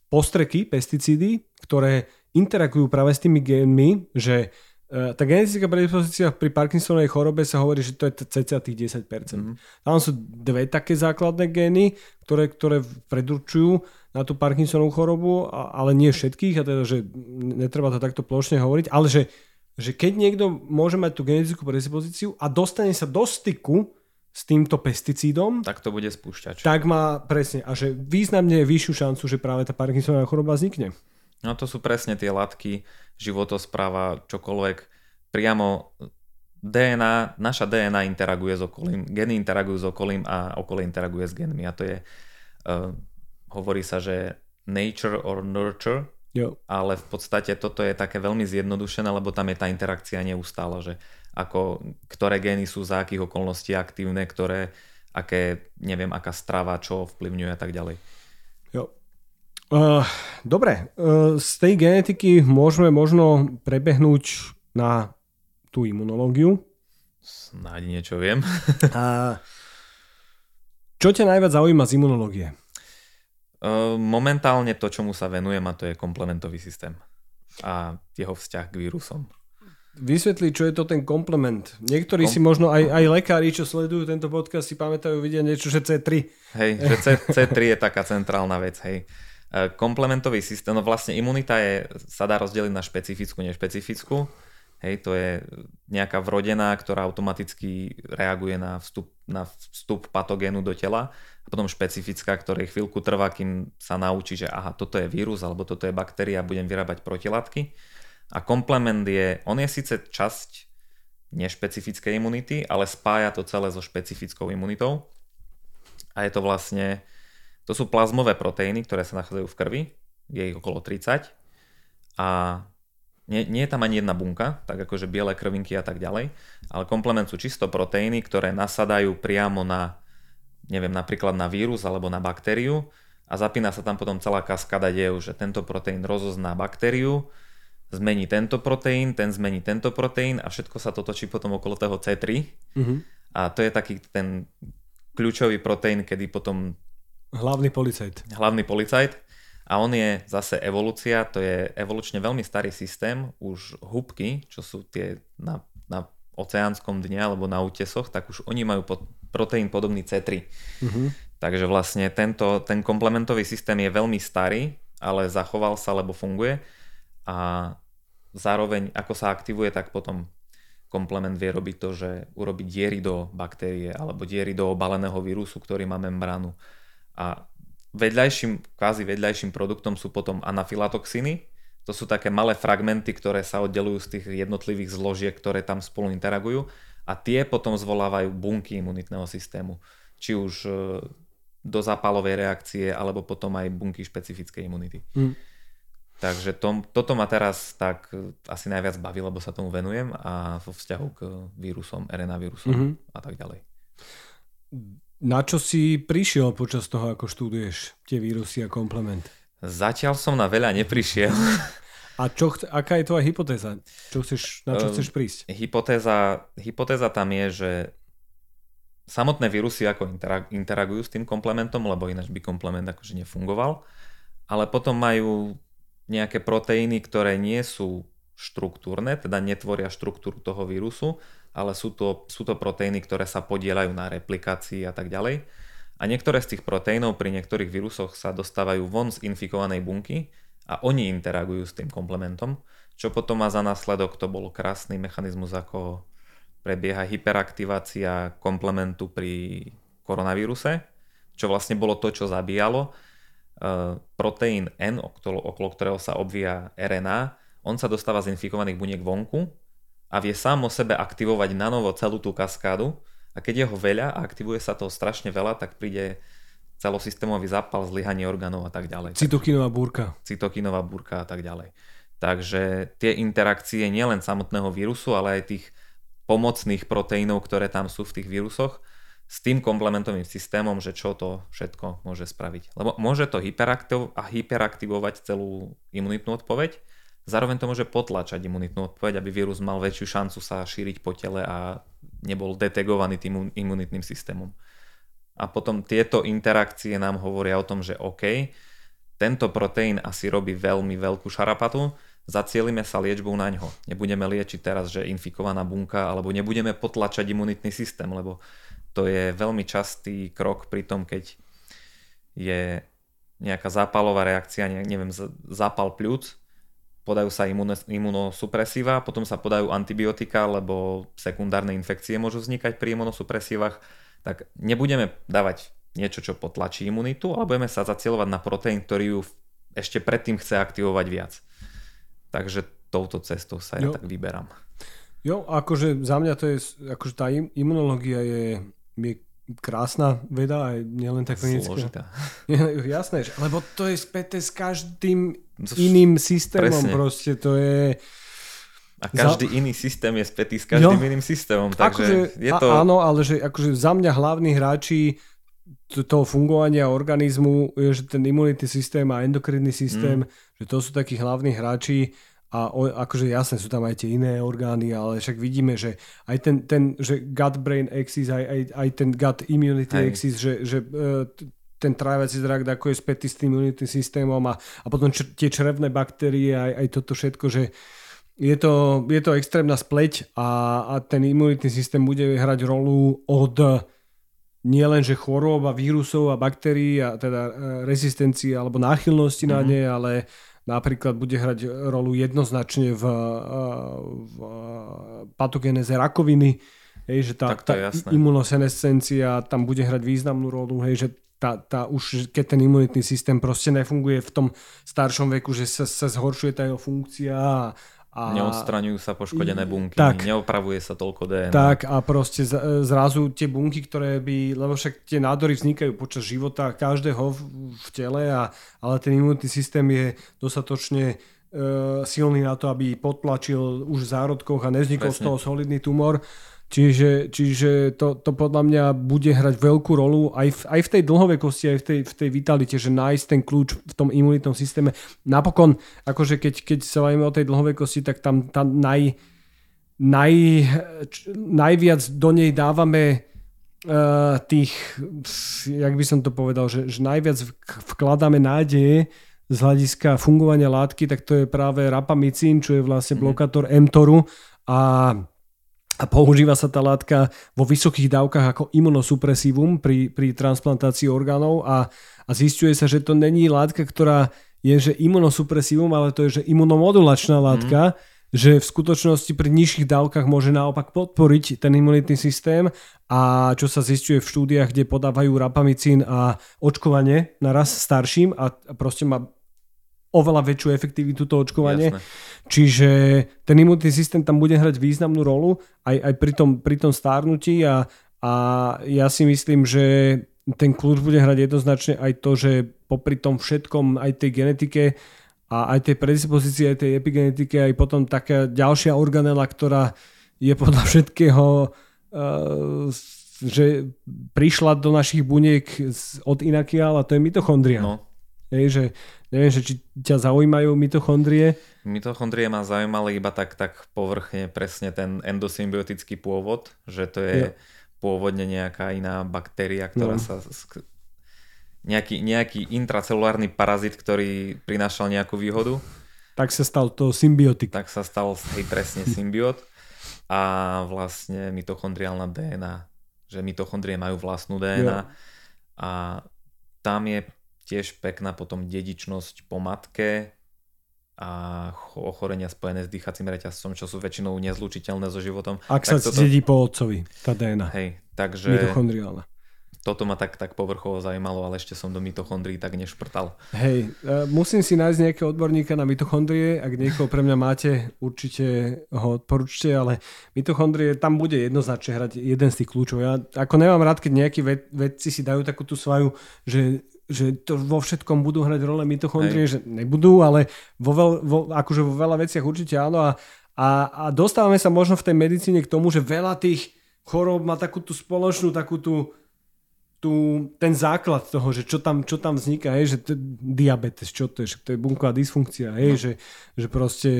S1: postreky, pesticídy, ktoré interakujú práve s tými génmi, že Eh, tá genetická predispozícia pri Parkinsonovej chorobe sa hovorí, že to je cca tých 10%. Mm. Tam sú dve také základné gény, ktoré, ktoré predurčujú na tú Parkinsonovú chorobu, ale nie všetkých, a teda, že netreba to takto plošne hovoriť, ale že že keď niekto môže mať tú genetickú predispozíciu a dostane sa do styku s týmto pesticídom,
S2: tak to bude spúšťač.
S1: Tak má presne a že významne je vyššiu šancu, že práve tá Parkinsonová choroba vznikne.
S2: No to sú presne tie látky, životospráva, čokoľvek. Priamo DNA, naša DNA interaguje s okolím, geny interagujú s okolím a okolie interaguje s genmi. A to je, uh, hovorí sa, že nature or nurture,
S1: jo.
S2: ale v podstate toto je také veľmi zjednodušené, lebo tam je tá interakcia neustála, že ako ktoré gény sú za akých okolností aktívne, ktoré, aké, neviem, aká strava, čo vplyvňuje a tak ďalej.
S1: Jo. Uh, dobre, uh, z tej genetiky môžeme možno prebehnúť na tú imunológiu.
S2: Snáď niečo viem.
S1: a čo ťa najviac zaujíma z imunológie?
S2: Uh, momentálne to, čomu sa venujem, a to je komplementový systém a jeho vzťah k vírusom.
S1: Vysvetli, čo je to ten komplement. Niektorí Kom... si možno aj, aj lekári, čo sledujú tento podcast, si pamätajú, vidia niečo, že C3.
S2: Hej, že C, C3 je taká centrálna vec, hej. E, komplementový systém, no vlastne imunita je, sa dá rozdeliť na špecifickú, nešpecifickú. Hej, to je nejaká vrodená, ktorá automaticky reaguje na vstup, na vstup patogénu do tela potom špecifická, ktorej chvíľku trvá, kým sa naučí, že aha, toto je vírus alebo toto je baktéria, budem vyrábať protilátky. A komplement je, on je síce časť nešpecifickej imunity, ale spája to celé so špecifickou imunitou. A je to vlastne, to sú plazmové proteíny, ktoré sa nachádzajú v krvi, je ich okolo 30 a nie, nie je tam ani jedna bunka, tak akože biele krvinky a tak ďalej, ale komplement sú čisto proteíny, ktoré nasadajú priamo na, neviem, napríklad na vírus alebo na baktériu a zapína sa tam potom celá kaskada dejú, že tento proteín rozozná baktériu, zmení tento proteín, ten zmení tento proteín a všetko sa to točí potom okolo toho C3. Mm-hmm. A to je taký ten kľúčový proteín, kedy potom...
S1: Hlavný policajt.
S2: Hlavný policajt. A on je zase evolúcia, to je evolučne veľmi starý systém, už hubky, čo sú tie na, na oceánskom dne alebo na útesoch, tak už oni majú pod, proteín podobný C3. Mm-hmm. Takže vlastne tento, ten komplementový systém je veľmi starý, ale zachoval sa, lebo funguje a zároveň ako sa aktivuje, tak potom komplement vie robiť to, že urobí diery do baktérie alebo diery do obaleného vírusu, ktorý má membránu. A vedľajším, kvázi vedľajším produktom sú potom anafilatoxiny. To sú také malé fragmenty, ktoré sa oddelujú z tých jednotlivých zložiek, ktoré tam spolu interagujú a tie potom zvolávajú bunky imunitného systému. Či už e, do zápalovej reakcie, alebo potom aj bunky špecifickej imunity. Mm. Takže to, toto ma teraz tak e, asi najviac baví, lebo sa tomu venujem a vo vzťahu k vírusom, RNA vírusom mm-hmm. a tak ďalej.
S1: Na čo si prišiel počas toho, ako študuješ tie vírusy a komplement?
S2: Zatiaľ som na veľa neprišiel.
S1: A čo, aká je tvoja hypotéza? Čo chceš, na čo chceš prísť?
S2: Hypotéza, hypotéza tam je, že samotné vírusy ako interagujú s tým komplementom, lebo ináč by komplement akože nefungoval, ale potom majú nejaké proteíny, ktoré nie sú štruktúrne, teda netvoria štruktúru toho vírusu, ale sú to, sú to proteíny, ktoré sa podielajú na replikácii a tak ďalej. A niektoré z tých proteínov pri niektorých vírusoch sa dostávajú von z infikovanej bunky a oni interagujú s tým komplementom, čo potom má za následok, to bol krásny mechanizmus, ako prebieha hyperaktivácia komplementu pri koronavíruse, čo vlastne bolo to, čo zabíjalo. Eh, proteín N, okolo, okolo ktorého sa obvíja RNA, on sa dostáva z infikovaných buniek vonku a vie sám o sebe aktivovať na novo celú tú kaskádu. A keď je ho veľa a aktivuje sa toho strašne veľa, tak príde celosystémový zápal, zlyhanie orgánov a tak ďalej.
S1: Cytokinová búrka.
S2: Cytokinová búrka a tak ďalej. Takže tie interakcie nielen samotného vírusu, ale aj tých pomocných proteínov, ktoré tam sú v tých vírusoch, s tým komplementovým systémom, že čo to všetko môže spraviť. Lebo môže to hyperaktiv- a hyperaktivovať celú imunitnú odpoveď, zároveň to môže potlačať imunitnú odpoveď, aby vírus mal väčšiu šancu sa šíriť po tele a nebol detegovaný tým imunitným systémom. A potom tieto interakcie nám hovoria o tom, že OK, tento proteín asi robí veľmi veľkú šarapatu, zacielime sa liečbou na ňo. Nebudeme liečiť teraz, že infikovaná bunka, alebo nebudeme potlačať imunitný systém, lebo to je veľmi častý krok pri tom, keď je nejaká zápalová reakcia, neviem, zápal pľúc, podajú sa imunosupresíva, potom sa podajú antibiotika, lebo sekundárne infekcie môžu vznikať pri imunosupresívach, tak nebudeme dávať niečo, čo potlačí imunitu, ale budeme sa zacielovať na proteín, ktorý ju ešte predtým chce aktivovať viac. Takže touto cestou sa ja jo. tak vyberám.
S1: Jo, akože za mňa to je, akože tá imunológia je, je krásna veda, aj nielen tak
S2: klinická.
S1: Jasné, lebo to je späté s každým iným systémom, Presne. proste to je...
S2: A každý za... iný systém je spätý s každým jo. iným systémom, takže akože, je to...
S1: A, áno, ale že akože za mňa hlavní hráči toho fungovania organizmu je, že ten imunitný systém a endokrinný systém, mm. že to sú takí hlavní hráči a o, akože jasne sú tam aj tie iné orgány, ale však vidíme, že aj ten, ten že gut-brain axis, aj, aj, aj ten gut immunity aj. axis, že, že uh, ten trávací zrak ako je spätý s tým imunitným systémom a, a potom č- tie črevné baktérie, aj, aj toto všetko, že je to, je to extrémna spleť a, a ten imunitný systém bude hrať rolu od nielen že chorôb a vírusov a baktérií a teda e, rezistencie alebo náchylnosti mm-hmm. na mhm. ne, ale napríklad bude hrať rolu jednoznačne v, v patogeneze rakoviny, hej, že tá, tá imunosenescencia tam bude hrať významnú rolu, hej, že tá, tá už, keď ten imunitný systém proste nefunguje v tom staršom veku, že sa, sa zhoršuje tá jeho funkcia a, a...
S2: Neodstraňujú sa poškodené bunky, tak, neopravuje sa toľko DNA.
S1: Tak a proste zrazu tie bunky, ktoré by, lebo však tie nádory vznikajú počas života každého v, v tele, a, ale ten imunitný systém je dostatočne e, silný na to, aby potlačil už v zárodkoch a nevznikol Presne. z toho solidný tumor. Čiže, čiže to, to podľa mňa bude hrať veľkú rolu aj v, aj v tej dlhovekosti, aj v tej, v tej vitalite, že nájsť ten kľúč v tom imunitnom systéme. Napokon, akože keď, keď sa bavíme o tej dlhovekosti, tak tam tá naj, naj, najviac do nej dávame uh, tých, jak by som to povedal, že, že najviac vkladáme nádeje z hľadiska fungovania látky, tak to je práve rapamycín, čo je vlastne mhm. blokátor mTORu a a používa sa tá látka vo vysokých dávkach ako imunosupresívum pri, pri transplantácii orgánov a, a zistuje sa, že to není látka, ktorá je že imunosupresívum, ale to je že imunomodulačná látka, mm. že v skutočnosti pri nižších dávkach môže naopak podporiť ten imunitný systém a čo sa zistuje v štúdiách, kde podávajú rapamicín a očkovanie naraz starším a proste má oveľa väčšiu efektivitu to očkovanie. Jasne. Čiže ten imunitný systém tam bude hrať významnú rolu aj, aj pri, tom, pri tom stárnutí a, a ja si myslím, že ten kľúč bude hrať jednoznačne aj to, že popri tom všetkom, aj tej genetike a aj tej predispozícii, aj tej epigenetike, aj potom taká ďalšia organela, ktorá je podľa všetkého uh, že prišla do našich buniek od inakiaľ a to je mitochondria. No. Hej, že neviem, že či ťa zaujímajú mitochondrie.
S2: Mitochondrie ma zaujímali iba tak, tak povrchne presne ten endosymbiotický pôvod, že to je ja. pôvodne nejaká iná baktéria, ktorá no. sa nejaký, nejaký intracelulárny parazit, ktorý prinášal nejakú výhodu.
S1: Tak sa stal to symbiotik.
S2: Tak sa stal hej, presne symbiot a vlastne mitochondriálna DNA, že mitochondrie majú vlastnú DNA ja. a tam je tiež pekná potom dedičnosť po matke a ochorenia spojené s dýchacím reťazcom, čo sú väčšinou nezlučiteľné so životom.
S1: Ak tak sa toto... dedí po otcovi, tá DNA.
S2: Hej, takže...
S1: Mitochondriálna.
S2: Toto ma tak, tak povrchovo zaujímalo, ale ešte som do mitochondrií tak nešprtal.
S1: Hej, uh, musím si nájsť nejakého odborníka na mitochondrie, ak niekoho pre mňa máte, určite ho odporúčte, ale mitochondrie, tam bude jednoznačne hrať jeden z tých kľúčov. Ja ako nemám rád, keď nejakí ved, vedci si dajú takú tú svoju, že že to vo všetkom budú hrať role mitochondrie, Hej. že nebudú, ale vo, veľ, vo, akože vo veľa veciach určite áno a, a, a dostávame sa možno v tej medicíne k tomu, že veľa tých chorób má takú tú spoločnú, takú tú, tú, ten základ toho, že čo tam, čo tam vzniká, hej, že to, diabetes, čo to je, že to je bunková dysfunkcia, hej, no. že, že proste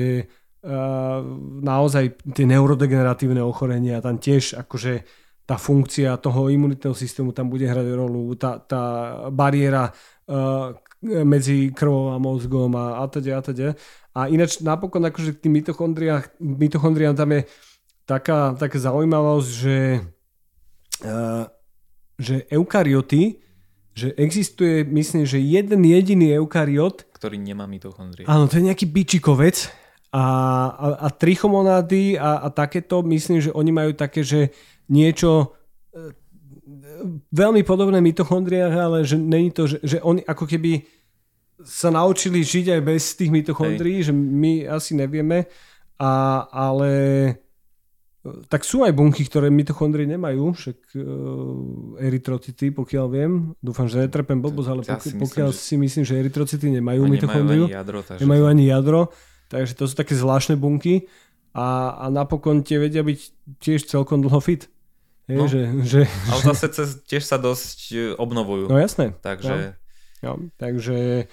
S1: uh, naozaj tie neurodegeneratívne ochorenia tam tiež akože tá funkcia toho imunitného systému tam bude hrať rolu, tá, tá bariéra uh, medzi krvou a mozgom a a teda a teda. A ináč napokon akože k tým mitochondriám tam je taká, taká zaujímavosť, že, uh, že eukaryoty, že existuje, myslím, že jeden jediný eukariot,
S2: ktorý nemá mitochondrie.
S1: Áno, to je nejaký bičikovec a, a, a trichomonády a, a takéto, myslím, že oni majú také, že niečo e, veľmi podobné mitochondriách, ale že není to, že, že oni ako keby sa naučili žiť aj bez tých mitochondrií, Hej. že my asi nevieme, a, ale tak sú aj bunky, ktoré mitochondrie nemajú, však uh, erytrocity, pokiaľ viem. Dúfam, že netrepem blbosť, ale ja pokiaľ, pokiaľ že... si myslím, že erytrocity nemajú mitochondriu. Nemajú ani jadro. Takže nemajú ani jadro, takže to sú také zvláštne bunky a, a napokon tie vedia byť tiež celkom dlho fit. Je, no, že, že,
S2: ale zase tiež sa dosť e, obnovujú.
S1: No jasné.
S2: Takže...
S1: Ja, ja, takže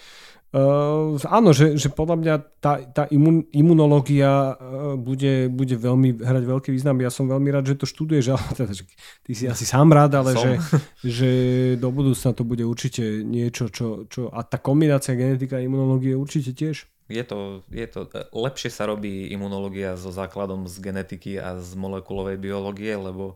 S1: Uh, áno, že, že podľa mňa tá, tá imun, imunológia uh, bude, bude veľmi hrať veľký význam. Ja som veľmi rád, že to študuješ, ale teda, že ty si asi sám rád, ale že, že do budúcna to bude určite niečo, čo, čo a tá kombinácia genetika a imunológie určite tiež.
S2: Je to, je to, lepšie sa robí imunológia so základom z genetiky a z molekulovej biológie, lebo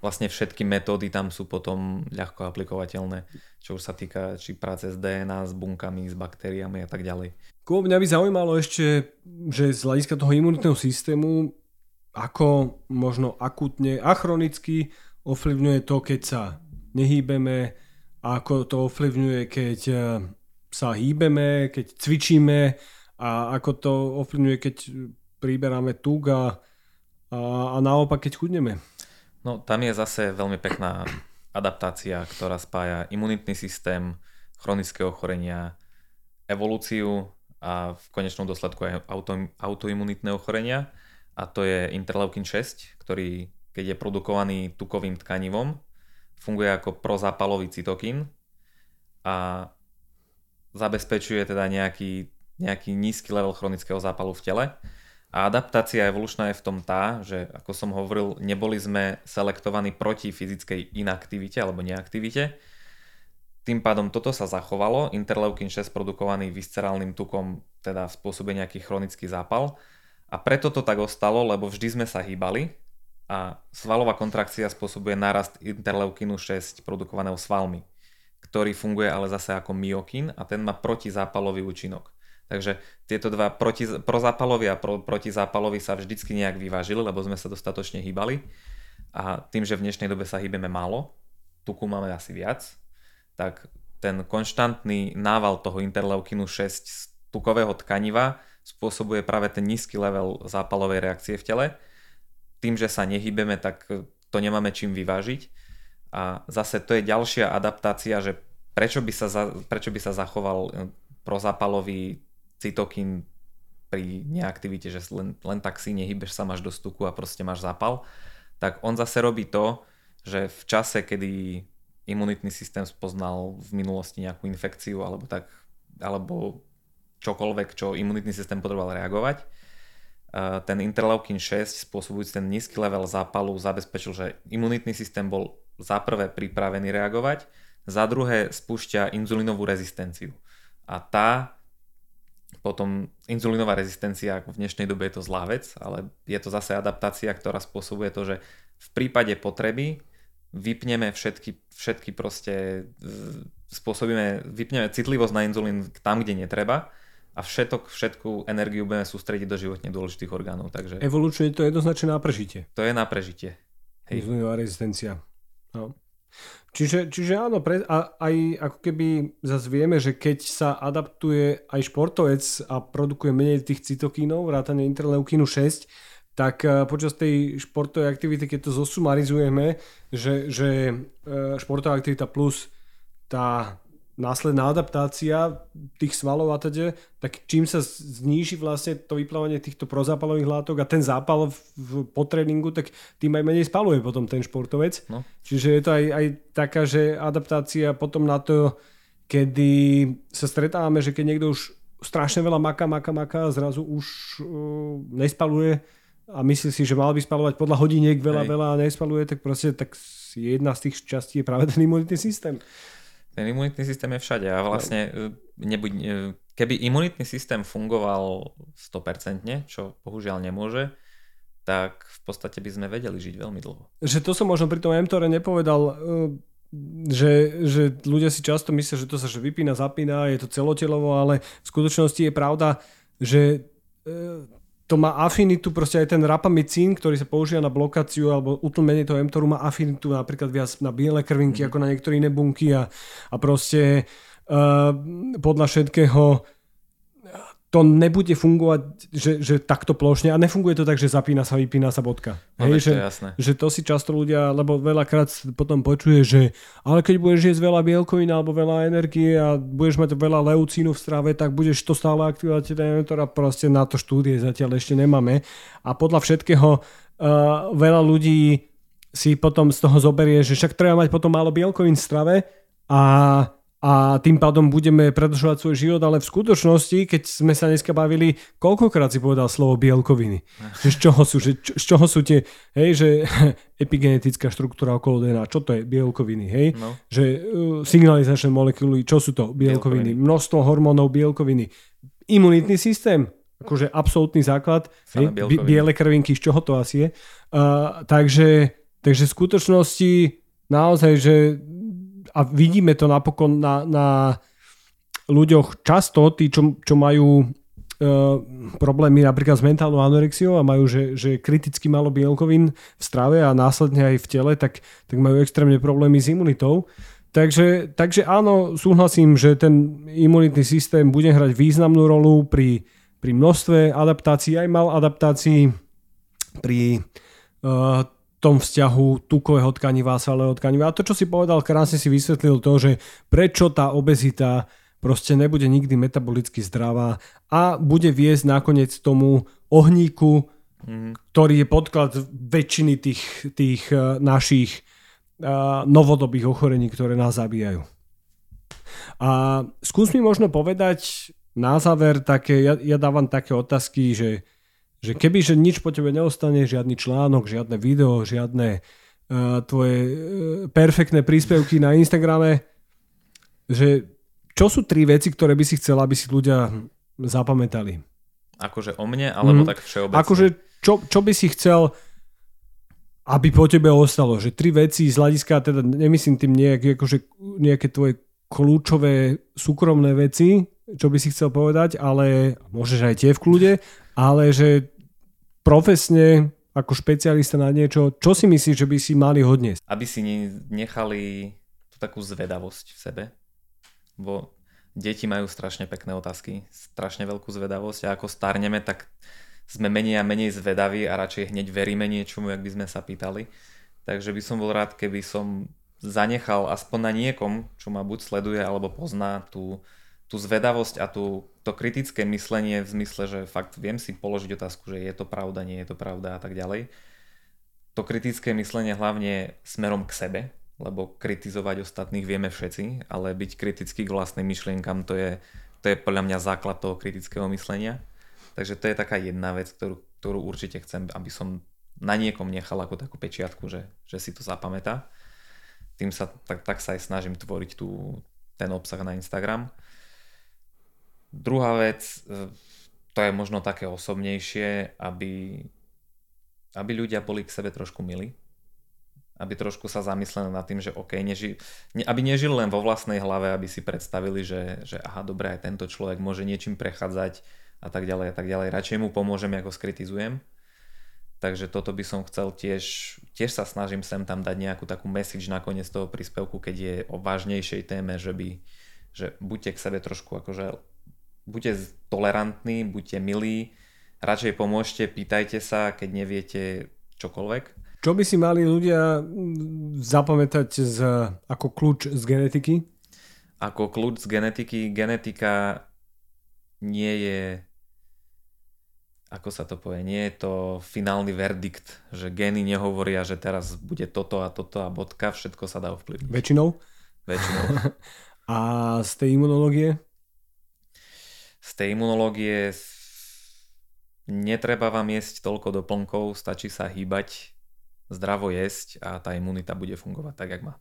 S2: vlastne všetky metódy tam sú potom ľahko aplikovateľné, čo už sa týka či práce s DNA, s bunkami, s baktériami a tak ďalej.
S1: Kubo, mňa by zaujímalo ešte, že z hľadiska toho imunitného systému, ako možno akutne a chronicky ovplyvňuje to, keď sa nehýbeme, ako to ovplyvňuje, keď eh, sa hýbeme, keď cvičíme a ako to ovplyvňuje, keď priberáme tuk a, a, a naopak, keď chudneme.
S2: No tam je zase veľmi pekná adaptácia, ktorá spája imunitný systém, chronické ochorenia, evolúciu a v konečnom dôsledku aj auto, autoimunitné ochorenia. A to je interleukin 6, ktorý keď je produkovaný tukovým tkanivom, funguje ako prozápalový cytokín a zabezpečuje teda nejaký, nejaký nízky level chronického zápalu v tele a adaptácia evolučná je v tom tá, že ako som hovoril, neboli sme selektovaní proti fyzickej inaktivite alebo neaktivite. Tým pádom toto sa zachovalo, interleukin 6 produkovaný viscerálnym tukom teda spôsobuje nejaký chronický zápal a preto to tak ostalo, lebo vždy sme sa hýbali a svalová kontrakcia spôsobuje nárast interleukinu 6 produkovaného svalmi, ktorý funguje ale zase ako myokín a ten má protizápalový účinok. Takže tieto dva proti, prozápaloví a pro, protizápaloví sa vždycky nejak vyvážili, lebo sme sa dostatočne hýbali. A tým, že v dnešnej dobe sa hýbeme málo, tuku máme asi viac, tak ten konštantný nával toho interleukinu 6 z tukového tkaniva spôsobuje práve ten nízky level zápalovej reakcie v tele. Tým, že sa nehybeme, tak to nemáme čím vyvážiť. A zase to je ďalšia adaptácia, že prečo by sa, za, prečo by sa zachoval prozápalový cytokín pri neaktivite, že len, len tak si nehybeš sa, máš do stuku a proste máš zápal, tak on zase robí to, že v čase, kedy imunitný systém spoznal v minulosti nejakú infekciu alebo tak, alebo čokoľvek, čo imunitný systém potreboval reagovať, ten interleukin 6 spôsobujúci ten nízky level zápalu zabezpečil, že imunitný systém bol za prvé pripravený reagovať, za druhé spúšťa inzulínovú rezistenciu. A tá potom inzulínová rezistencia, v dnešnej dobe je to zlá vec, ale je to zase adaptácia, ktorá spôsobuje to, že v prípade potreby vypneme všetky, všetky proste, spôsobíme, vypneme citlivosť na inzulín tam, kde netreba a všetok, všetku energiu budeme sústrediť do životne dôležitých orgánov. Takže...
S1: Evolučne to je jednoznačne na prežitie.
S2: To je na prežitie.
S1: Hej. Inzulínová rezistencia. No. Čiže, čiže áno, pre, a, aj ako keby zase vieme, že keď sa adaptuje aj športovec a produkuje menej tých cytokínov, vrátane interleukínu 6, tak eh, počas tej športovej aktivity, keď to zosumarizujeme, že, že eh, športová aktivita plus tá následná adaptácia tých svalov a teda, tak čím sa zníži vlastne to vyplávanie týchto prozápalových látok a ten zápal v, v potréningu, tak tým aj menej spaluje potom ten športovec. No. Čiže je to aj, aj taká, že adaptácia potom na to, kedy sa stretávame, že keď niekto už strašne veľa maká, maká, maká a zrazu už uh, nespaluje a myslí si, že mal by spalovať podľa hodiniek veľa, Hej. veľa a nespaluje, tak proste tak jedna z tých častí je práve ten imunitný systém.
S2: Ten imunitný systém je všade a vlastne e, nebuď, e, keby imunitný systém fungoval 100%, čo bohužiaľ nemôže, tak v podstate by sme vedeli žiť veľmi dlho.
S1: Že to som možno pri tom mTORe nepovedal. E, že, že ľudia si často myslia, že to sa že vypína, zapína, je to celotelovo, ale v skutočnosti je pravda, že to má afinitu, proste aj ten rapamicín, ktorý sa používa na blokáciu alebo utlmenie toho mTORu má afinitu napríklad viac na biele krvinky mm. ako na niektoré iné bunky a, a proste uh, podľa všetkého to nebude fungovať, že, že takto plošne a nefunguje to tak, že zapína sa, vypína sa bodka.
S2: No, Hej, že, to jasné.
S1: že to si často ľudia, lebo veľakrát potom počuje, že ale keď budeš jesť veľa bielkovín alebo veľa energie a budeš mať veľa leucínu v strave, tak budeš to stále aktivovať a proste na to štúdie zatiaľ ešte nemáme. A podľa všetkého uh, veľa ľudí si potom z toho zoberie, že však treba mať potom málo bielkovín v strave a a tým pádom budeme predlžovať svoj život, ale v skutočnosti, keď sme sa dneska bavili, koľkokrát si povedal slovo bielkoviny? Že z čoho sú, že, z čoho sú tie, hej, že epigenetická štruktúra okolo DNA, čo to je bielkoviny, hej? No. Že uh, signalizačné molekuly, čo sú to bielkoviny? bielkoviny? Množstvo hormónov bielkoviny. Imunitný systém, akože absolútny základ, hej? biele krvinky, z čoho to asi je. Uh, takže, takže v skutočnosti naozaj, že a vidíme to napokon na, na ľuďoch často, tí, čo, čo majú e, problémy napríklad s mentálnou anorexiou a majú, že, že kriticky malo bielkovín v strave a následne aj v tele, tak, tak majú extrémne problémy s imunitou. Takže, takže áno, súhlasím, že ten imunitný systém bude hrať významnú rolu pri, pri množstve adaptácií, aj mal adaptácií pri uh, tom vzťahu tukového tkaniva a svalého tkaniva. A to, čo si povedal, krásne si vysvetlil to, že prečo tá obezita proste nebude nikdy metabolicky zdravá a bude viesť nakoniec tomu ohníku, mm. ktorý je podklad väčšiny tých, tých uh, našich uh, novodobých ochorení, ktoré nás zabíjajú. A skús mi možno povedať na záver také, ja, ja dávam také otázky, že že keby, že nič po tebe neostane, žiadny článok, žiadne video, žiadne uh, tvoje uh, perfektné príspevky na Instagrame, že čo sú tri veci, ktoré by si chcel, aby si ľudia zapamätali?
S2: Akože o mne, alebo mm. tak všeobecne?
S1: Akože čo, čo by si chcel, aby po tebe ostalo? Že tri veci z hľadiska, teda nemyslím tým nejaké, akože nejaké tvoje kľúčové súkromné veci, čo by si chcel povedať, ale môžeš aj tie v kľude, ale že profesne ako špecialista na niečo, čo si myslíš, že by si mali hodne?
S2: Aby si nechali tú takú zvedavosť v sebe, bo deti majú strašne pekné otázky, strašne veľkú zvedavosť a ako starneme, tak sme menej a menej zvedaví a radšej hneď veríme niečomu, jak by sme sa pýtali. Takže by som bol rád, keby som zanechal aspoň na niekom, čo ma buď sleduje alebo pozná tú, tú zvedavosť a tú, to kritické myslenie v zmysle, že fakt viem si položiť otázku, že je to pravda, nie je to pravda a tak ďalej. To kritické myslenie hlavne smerom k sebe, lebo kritizovať ostatných vieme všetci, ale byť kritický k vlastným myšlienkam to je, to je podľa mňa základ toho kritického myslenia. Takže to je taká jedna vec, ktorú, ktorú určite chcem, aby som na niekom nechal ako takú pečiatku, že, že si to zapamätá. Tým sa, tak, tak sa aj snažím tvoriť tú, ten obsah na Instagram. Druhá vec, e, to je možno také osobnejšie, aby, aby ľudia boli k sebe trošku milí. Aby trošku sa zamysleli nad tým, že OK, neži, ne, aby nežili len vo vlastnej hlave, aby si predstavili, že, že aha, dobre, aj tento človek môže niečím prechádzať a tak ďalej a tak ďalej. Radšej mu pomôžem, ako skritizujem. Takže toto by som chcel tiež, tiež sa snažím sem tam dať nejakú takú message nakoniec toho príspevku, keď je o vážnejšej téme, že by, že buďte k sebe trošku akože buďte tolerantní, buďte milí, radšej pomôžte, pýtajte sa, keď neviete čokoľvek.
S1: Čo by si mali ľudia zapamätať z, ako kľúč z genetiky?
S2: Ako kľúč z genetiky, genetika nie je ako sa to povie, nie je to finálny verdikt, že gény nehovoria, že teraz bude toto a toto a bodka, všetko sa dá ovplyvniť.
S1: Väčšinou?
S2: Väčšinou.
S1: a z tej imunológie?
S2: Z tej imunológie netreba vám jesť toľko doplnkov, stačí sa hýbať, zdravo jesť a tá imunita bude fungovať tak, jak má.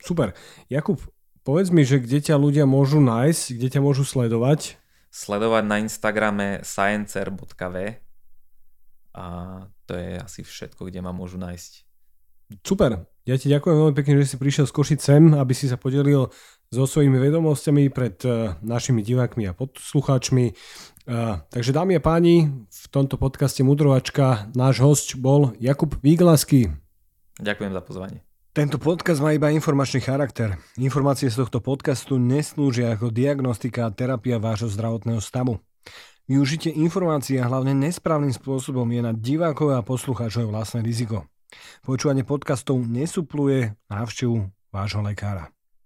S1: Super. Jakub, povedz mi, že kde ťa ľudia môžu nájsť, kde ťa môžu sledovať?
S2: Sledovať na Instagrame sciencer.v a to je asi všetko, kde ma môžu nájsť.
S1: Super. Ja ti ďakujem veľmi pekne, že si prišiel z Košic sem, aby si sa podelil so svojimi vedomosťami pred uh, našimi divákmi a poslucháčmi. Uh, takže dámy a páni, v tomto podcaste Mudrovačka náš host bol Jakub Výglasky.
S2: Ďakujem za pozvanie.
S1: Tento podcast má iba informačný charakter. Informácie z tohto podcastu neslúžia ako diagnostika a terapia vášho zdravotného stavu. Využitie informácií a hlavne nesprávnym spôsobom je na divákov a poslucháčov vlastné riziko. Počúvanie podcastov nesupluje návštevu vášho lekára.